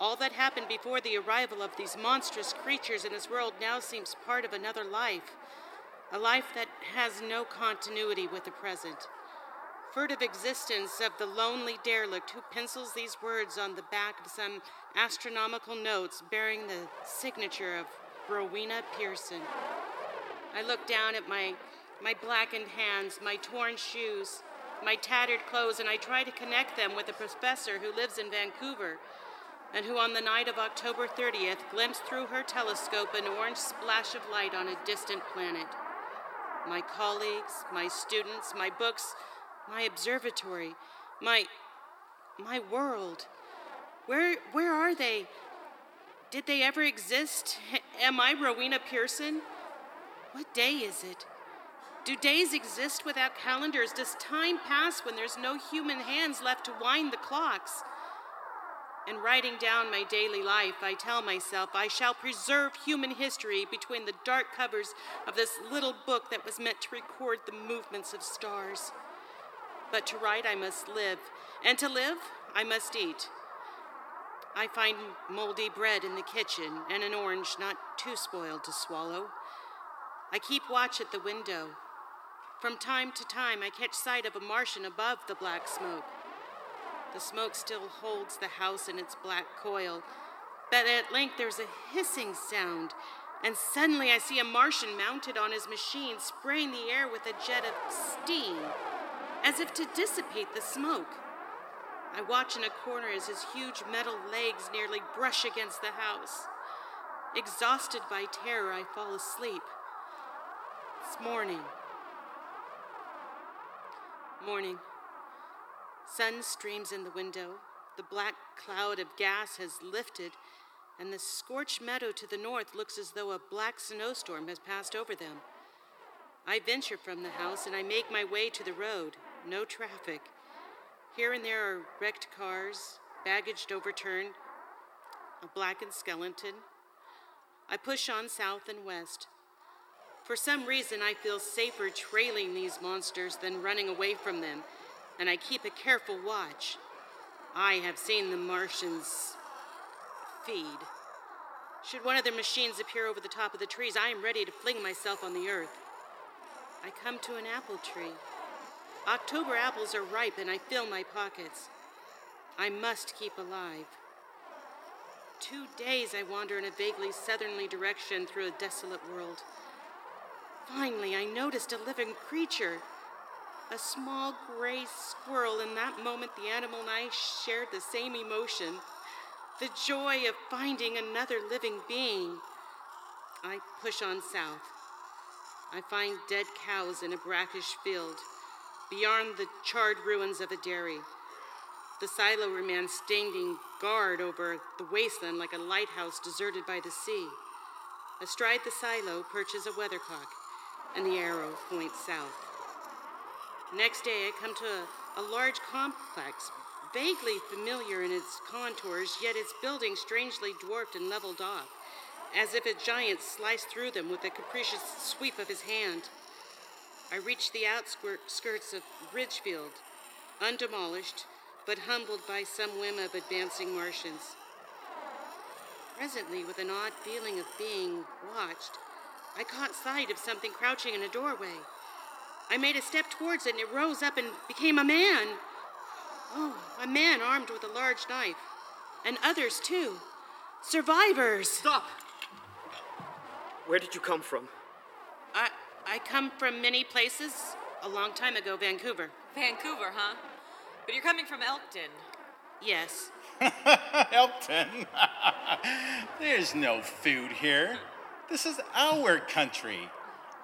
All that happened before the arrival of these monstrous creatures in this world now seems part of another life, a life that has no continuity with the present. Furtive existence of the lonely derelict who pencils these words on the back of some astronomical notes bearing the signature of Rowena Pearson. I look down at my, my blackened hands, my torn shoes, my tattered clothes, and I try to connect them with a professor who lives in Vancouver and who, on the night of October 30th, glimpsed through her telescope an orange splash of light on a distant planet. My colleagues, my students, my books, my observatory, my my world. Where where are they? Did they ever exist? [LAUGHS] Am I Rowena Pearson? What day is it? Do days exist without calendars? Does time pass when there's no human hands left to wind the clocks? In writing down my daily life, I tell myself I shall preserve human history between the dark covers of this little book that was meant to record the movements of stars. But to write, I must live, and to live, I must eat. I find moldy bread in the kitchen and an orange not too spoiled to swallow. I keep watch at the window. From time to time, I catch sight of a Martian above the black smoke. The smoke still holds the house in its black coil, but at length there's a hissing sound, and suddenly I see a Martian mounted on his machine spraying the air with a jet of steam, as if to dissipate the smoke. I watch in a corner as his huge metal legs nearly brush against the house. Exhausted by terror, I fall asleep. It's morning. Morning. Sun streams in the window. The black cloud of gas has lifted, and the scorched meadow to the north looks as though a black snowstorm has passed over them. I venture from the house and I make my way to the road. No traffic. Here and there are wrecked cars, baggage overturned, a blackened skeleton. I push on south and west. For some reason, I feel safer trailing these monsters than running away from them, and I keep a careful watch. I have seen the Martians feed. Should one of their machines appear over the top of the trees, I am ready to fling myself on the earth. I come to an apple tree. October apples are ripe, and I fill my pockets. I must keep alive. Two days I wander in a vaguely southerly direction through a desolate world. Finally, I noticed a living creature. A small gray squirrel. In that moment, the animal and I shared the same emotion the joy of finding another living being. I push on south. I find dead cows in a brackish field, beyond the charred ruins of a dairy. The silo remains standing guard over the wasteland like a lighthouse deserted by the sea. Astride the silo perches a weathercock, and the arrow points south. Next day, I come to a, a large complex, vaguely familiar in its contours, yet its buildings strangely dwarfed and leveled off, as if a giant sliced through them with a capricious sweep of his hand. I reach the outskirts of Ridgefield, undemolished, but humbled by some whim of advancing Martians. Presently, with an odd feeling of being watched, I caught sight of something crouching in a doorway. I made a step towards it and it rose up and became a man. Oh, a man armed with a large knife. And others, too. Survivors! Stop! Where did you come from? I, I come from many places. A long time ago, Vancouver. Vancouver, huh? But you're coming from Elkton. Yes. [LAUGHS] Elkton? [LAUGHS] There's no food here. This is our country.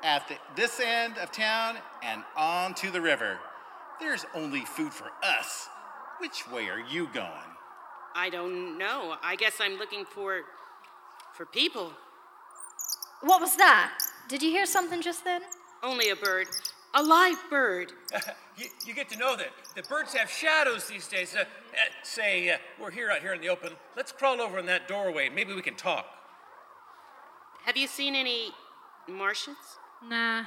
At the, this end of town and on to the river. There's only food for us. Which way are you going? I don't know. I guess I'm looking for. for people. What was that? Did you hear something just then? Only a bird. A live bird. [LAUGHS] you, you, get to know that, The birds have shadows these days. Uh, uh, say, uh, we're here out here in the open. Let's crawl over in that doorway. Maybe we can talk. Have you seen any Martians? Nah,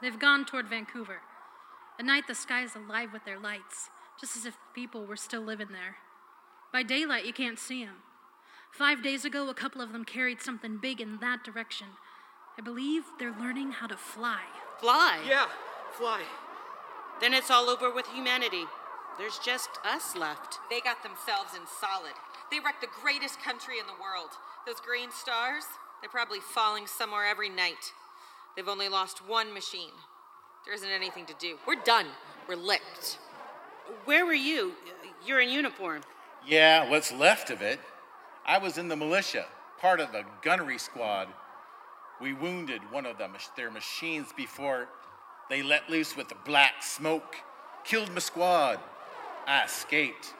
they've gone toward Vancouver. At night, the sky's alive with their lights, just as if people were still living there. By daylight, you can't see them. Five days ago, a couple of them carried something big in that direction. I believe they're learning how to fly. Fly? Yeah, fly. Then it's all over with humanity. There's just us left. They got themselves in solid. They wrecked the greatest country in the world. Those green stars, they're probably falling somewhere every night. They've only lost one machine. There isn't anything to do. We're done. We're licked. Where were you? You're in uniform. Yeah, what's left of it. I was in the militia, part of the gunnery squad. We wounded one of them, their machines before they let loose with the black smoke. Killed my squad. I escaped.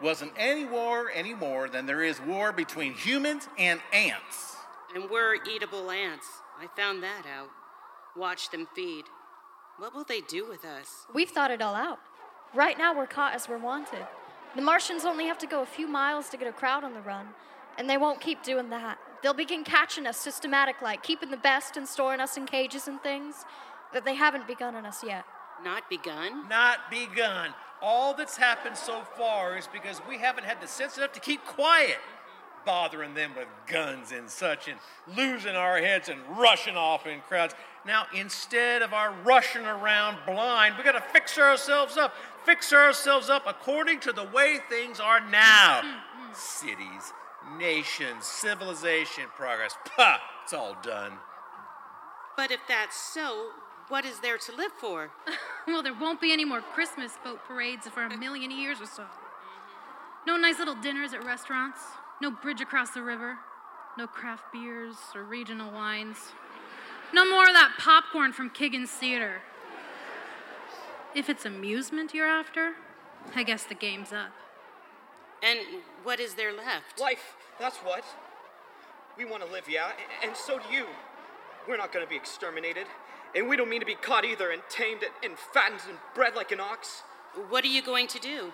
Wasn't any war any more than there is war between humans and ants. And we're eatable ants. I found that out. Watch them feed. What will they do with us? We've thought it all out. Right now, we're caught as we're wanted. The Martians only have to go a few miles to get a crowd on the run, and they won't keep doing that. They'll begin catching us systematic like, keeping the best and storing us in cages and things that they haven't begun on us yet. Not begun? Not begun. All that's happened so far is because we haven't had the sense enough to keep quiet, bothering them with guns and such, and losing our heads and rushing off in crowds. Now, instead of our rushing around blind, we got to fix ourselves up. Fix ourselves up according to the way things are now. Cities, nations, civilization, progress. Pah! It's all done. But if that's so, what is there to live for? [LAUGHS] well, there won't be any more Christmas boat parades for a million years or so. No nice little dinners at restaurants, no bridge across the river, no craft beers or regional wines, no more of that popcorn from Kiggins Theater. If it's amusement you're after, I guess the game's up. And what is there left? Life, that's what. We want to live, yeah, and so do you. We're not going to be exterminated. And we don't mean to be caught either and tamed and fattened and bred like an ox. What are you going to do?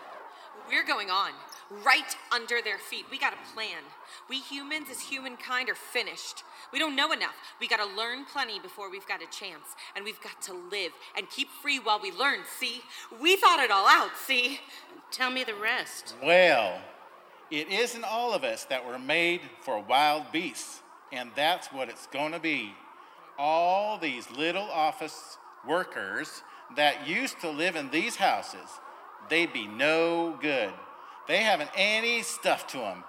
We're going on, right under their feet. We got a plan. We humans, as humankind, are finished. We don't know enough. We got to learn plenty before we've got a chance. And we've got to live and keep free while we learn, see? We thought it all out, see? Tell me the rest. Well, it isn't all of us that were made for wild beasts, and that's what it's going to be all these little office workers that used to live in these houses, they'd be no good. They haven't any stuff to them.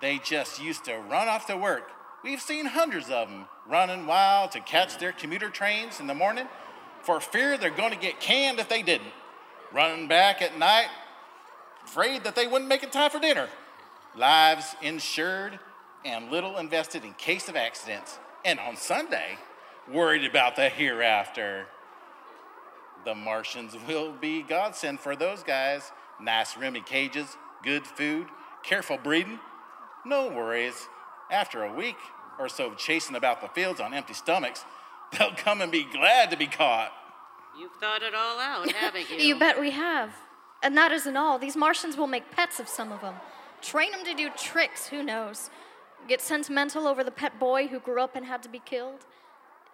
They just used to run off to work. We've seen hundreds of them running wild to catch their commuter trains in the morning for fear they're going to get canned if they didn't. Running back at night, afraid that they wouldn't make it time for dinner. Lives insured and little invested in case of accidents. And on Sunday, worried about the hereafter. The Martians will be godsend for those guys. Nice roomy cages, good food, careful breeding, no worries. After a week or so of chasing about the fields on empty stomachs, [LAUGHS] they'll come and be glad to be caught. You've thought it all out, [LAUGHS] haven't you? you bet we have. And that isn't all. These Martians will make pets of some of them. Train them to do tricks, who knows? Get sentimental over the pet boy who grew up and had to be killed.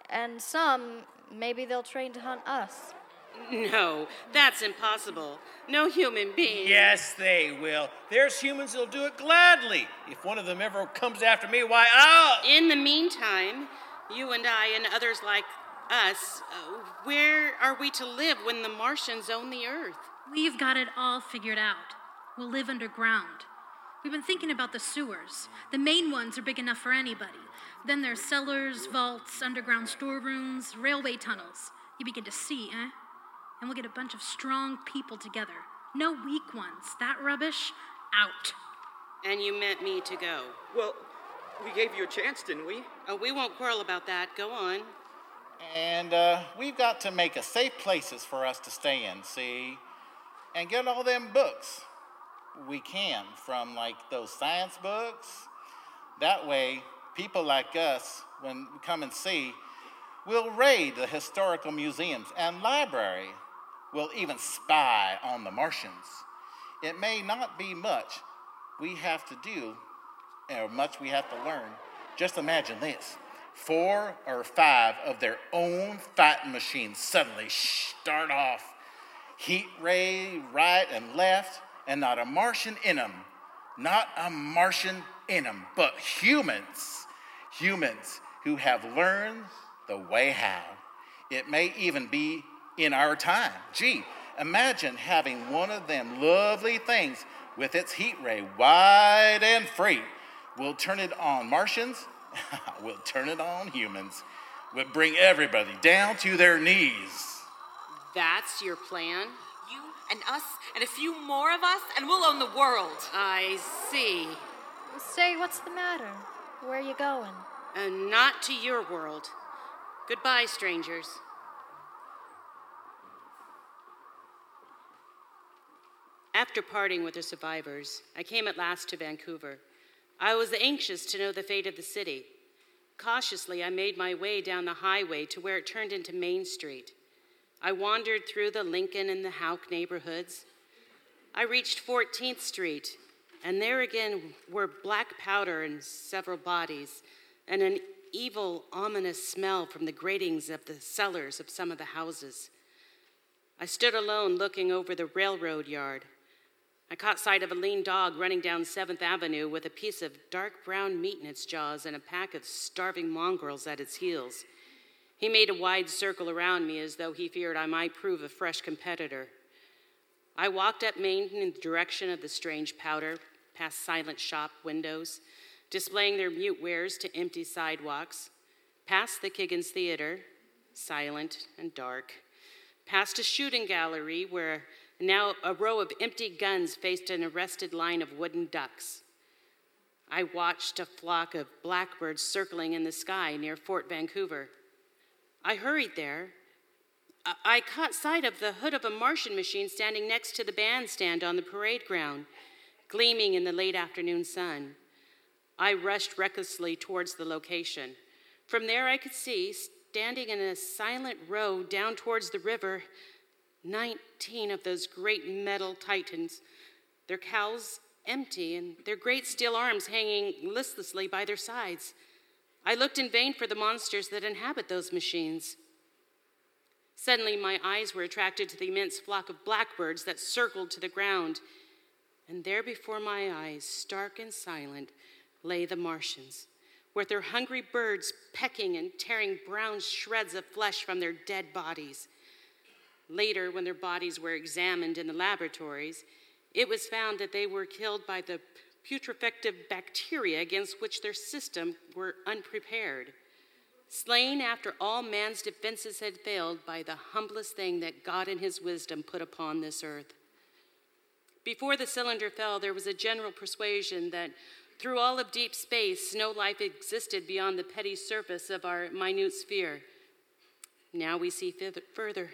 And some, maybe they'll train to hunt us. No, that's impossible. No human being. Yes, they will. There's humans that'll do it gladly. If one of them ever comes after me, why, I'll. In the meantime, you and I and others like us, uh, where are we to live when the Martians own the Earth? We've got it all figured out. We'll live underground. We've been thinking about the sewers. The main ones are big enough for anybody. Then there's cellars, vaults, underground storerooms, railway tunnels. You begin to see, eh? And we'll get a bunch of strong people together. No weak ones. That rubbish, out. And you meant me to go. Well, we gave you a chance, didn't we? Oh, we won't quarrel about that. Go on. And uh, we've got to make a safe places for us to stay in, see? And get all them books we can from like those science books. That way, people like us, when we come and see, will raid the historical museums and library, will even spy on the Martians. It may not be much we have to do, or much we have to learn. Just imagine this four or five of their own fighting machines suddenly start off, heat ray right and left, and not a Martian in them. Not a Martian in them, but humans humans who have learned the way how. It may even be in our time. Gee, imagine having one of them lovely things with its heat ray wide and free. We'll turn it on Martians, [LAUGHS] we'll turn it on humans. We'll bring everybody down to their knees. That's your plan? You and us and a few more of us, and we'll own the world. I see. Say, what's the matter? Where are you going? Uh, not to your world. Goodbye, strangers. After parting with the survivors, I came at last to Vancouver. I was anxious to know the fate of the city. Cautiously, I made my way down the highway to where it turned into Main Street. I wandered through the Lincoln and the Hough neighborhoods. I reached 14th Street, and there again were black powder and several bodies, and an evil, ominous smell from the gratings of the cellars of some of the houses. I stood alone looking over the railroad yard. I caught sight of a lean dog running down 7th Avenue with a piece of dark brown meat in its jaws and a pack of starving mongrels at its heels. He made a wide circle around me as though he feared I might prove a fresh competitor. I walked up Main in the direction of the strange powder, past silent shop windows, displaying their mute wares to empty sidewalks, past the Kiggins Theater, silent and dark, past a shooting gallery where now a row of empty guns faced an arrested line of wooden ducks. I watched a flock of blackbirds circling in the sky near Fort Vancouver. I hurried there. I caught sight of the hood of a Martian machine standing next to the bandstand on the parade ground, gleaming in the late afternoon sun. I rushed recklessly towards the location. From there, I could see, standing in a silent row down towards the river, 19 of those great metal titans, their cowls empty and their great steel arms hanging listlessly by their sides. I looked in vain for the monsters that inhabit those machines. Suddenly, my eyes were attracted to the immense flock of blackbirds that circled to the ground. And there before my eyes, stark and silent, lay the Martians, with their hungry birds pecking and tearing brown shreds of flesh from their dead bodies. Later, when their bodies were examined in the laboratories, it was found that they were killed by the putrefactive bacteria against which their system were unprepared. Slain after all man's defenses had failed by the humblest thing that God in his wisdom put upon this earth. Before the cylinder fell, there was a general persuasion that through all of deep space, no life existed beyond the petty surface of our minute sphere. Now we see further.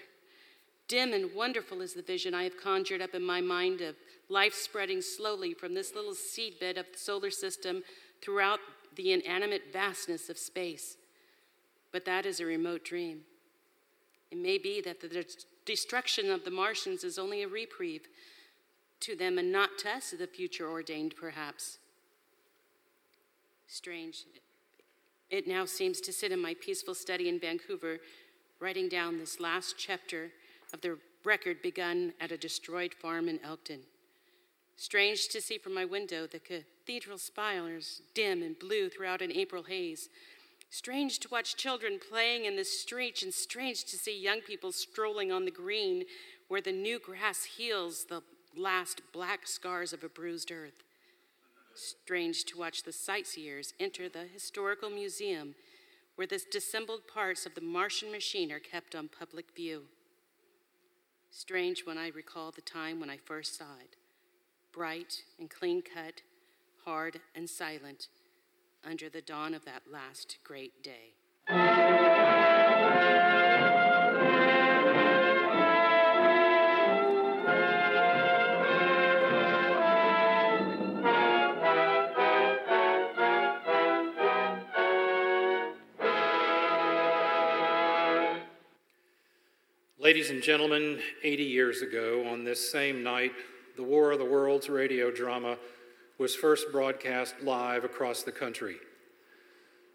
Dim and wonderful is the vision I have conjured up in my mind of life spreading slowly from this little seedbed of the solar system throughout the inanimate vastness of space. But that is a remote dream. It may be that the destruction of the Martians is only a reprieve to them and not to us, the future ordained, perhaps. Strange. It now seems to sit in my peaceful study in Vancouver, writing down this last chapter of the record begun at a destroyed farm in Elkton. Strange to see from my window the cathedral spires dim and blue throughout an April haze. Strange to watch children playing in the streets, and strange to see young people strolling on the green where the new grass heals the last black scars of a bruised earth. Strange to watch the sightseers enter the historical museum where the dissembled parts of the Martian machine are kept on public view. Strange when I recall the time when I first saw it bright and clean cut, hard and silent, under the dawn of that last great day. Ladies and gentlemen, 80 years ago, on this same night, the War of the Worlds radio drama was first broadcast live across the country.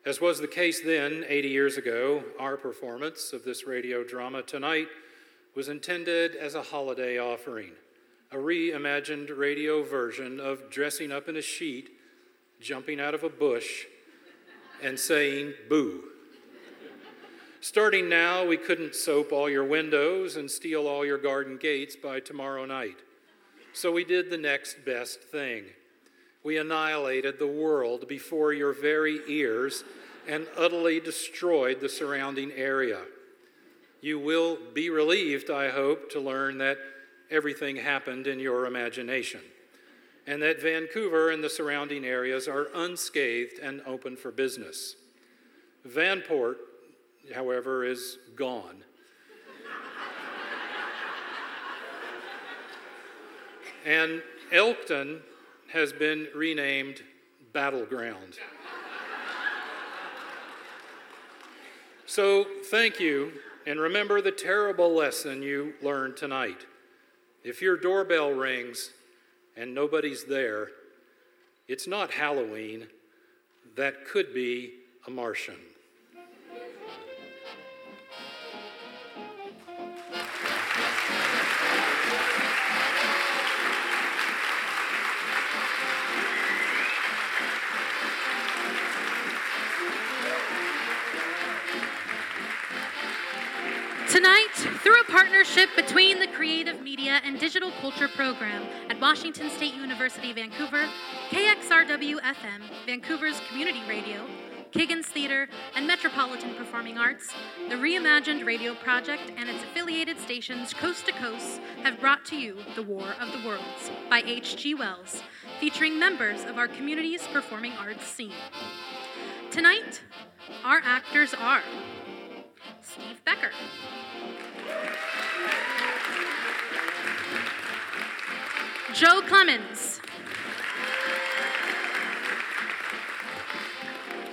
As was the case then, 80 years ago, our performance of this radio drama tonight was intended as a holiday offering, a reimagined radio version of dressing up in a sheet, jumping out of a bush, and saying boo. Starting now, we couldn't soap all your windows and steal all your garden gates by tomorrow night. So we did the next best thing. We annihilated the world before your very ears and utterly destroyed the surrounding area. You will be relieved, I hope, to learn that everything happened in your imagination and that Vancouver and the surrounding areas are unscathed and open for business. Vanport however, is gone. and Elkton has been renamed Battleground. So thank you, and remember the terrible lesson you learned tonight. If your doorbell rings and nobody's there, it's not Halloween. That could be a Martian. Tonight, through a partnership between the Creative Media and Digital Culture Program at Washington State University, Vancouver, KXRW FM, Vancouver's community radio, Kiggins Theatre, and Metropolitan Performing Arts, the Reimagined Radio Project and its affiliated stations coast to coast have brought to you The War of the Worlds by H.G. Wells, featuring members of our community's performing arts scene. Tonight, our actors are Steve Becker. Joe Clemens.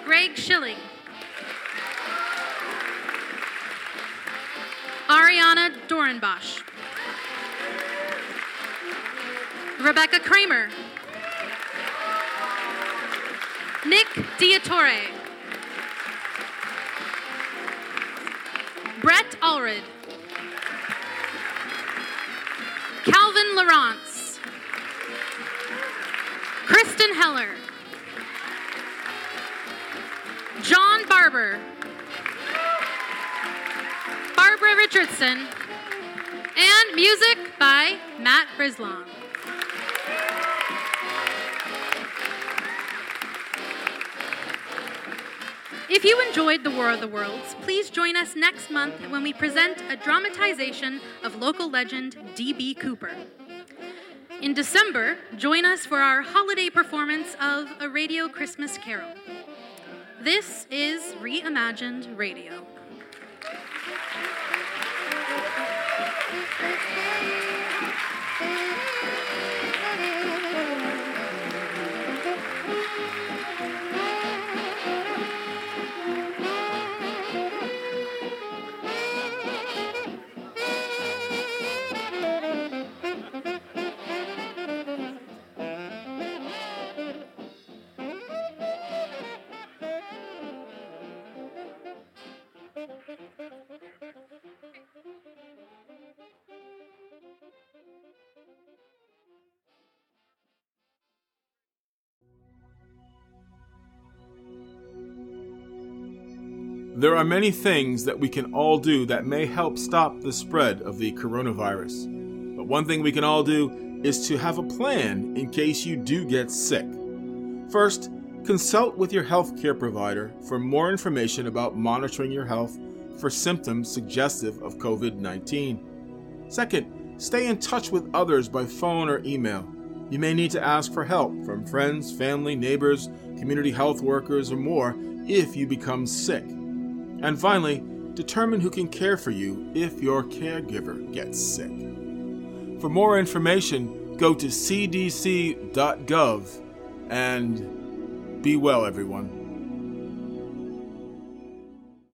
Greg Schilling. Ariana Dorenbosch. Rebecca Kramer. Nick Diatore. Brett Allred. Calvin Lawrence. Kristen Heller. John Barber. Barbara Richardson. And music by Matt Brislong. If you enjoyed The War of the Worlds, please join us next month when we present a dramatization of local legend D.B. Cooper. In December, join us for our holiday performance of A Radio Christmas Carol. This is Reimagined Radio. Are many things that we can all do that may help stop the spread of the coronavirus. But one thing we can all do is to have a plan in case you do get sick. First, consult with your healthcare provider for more information about monitoring your health for symptoms suggestive of COVID 19. Second, stay in touch with others by phone or email. You may need to ask for help from friends, family, neighbors, community health workers, or more if you become sick. And finally, determine who can care for you if your caregiver gets sick. For more information, go to cdc.gov and be well, everyone.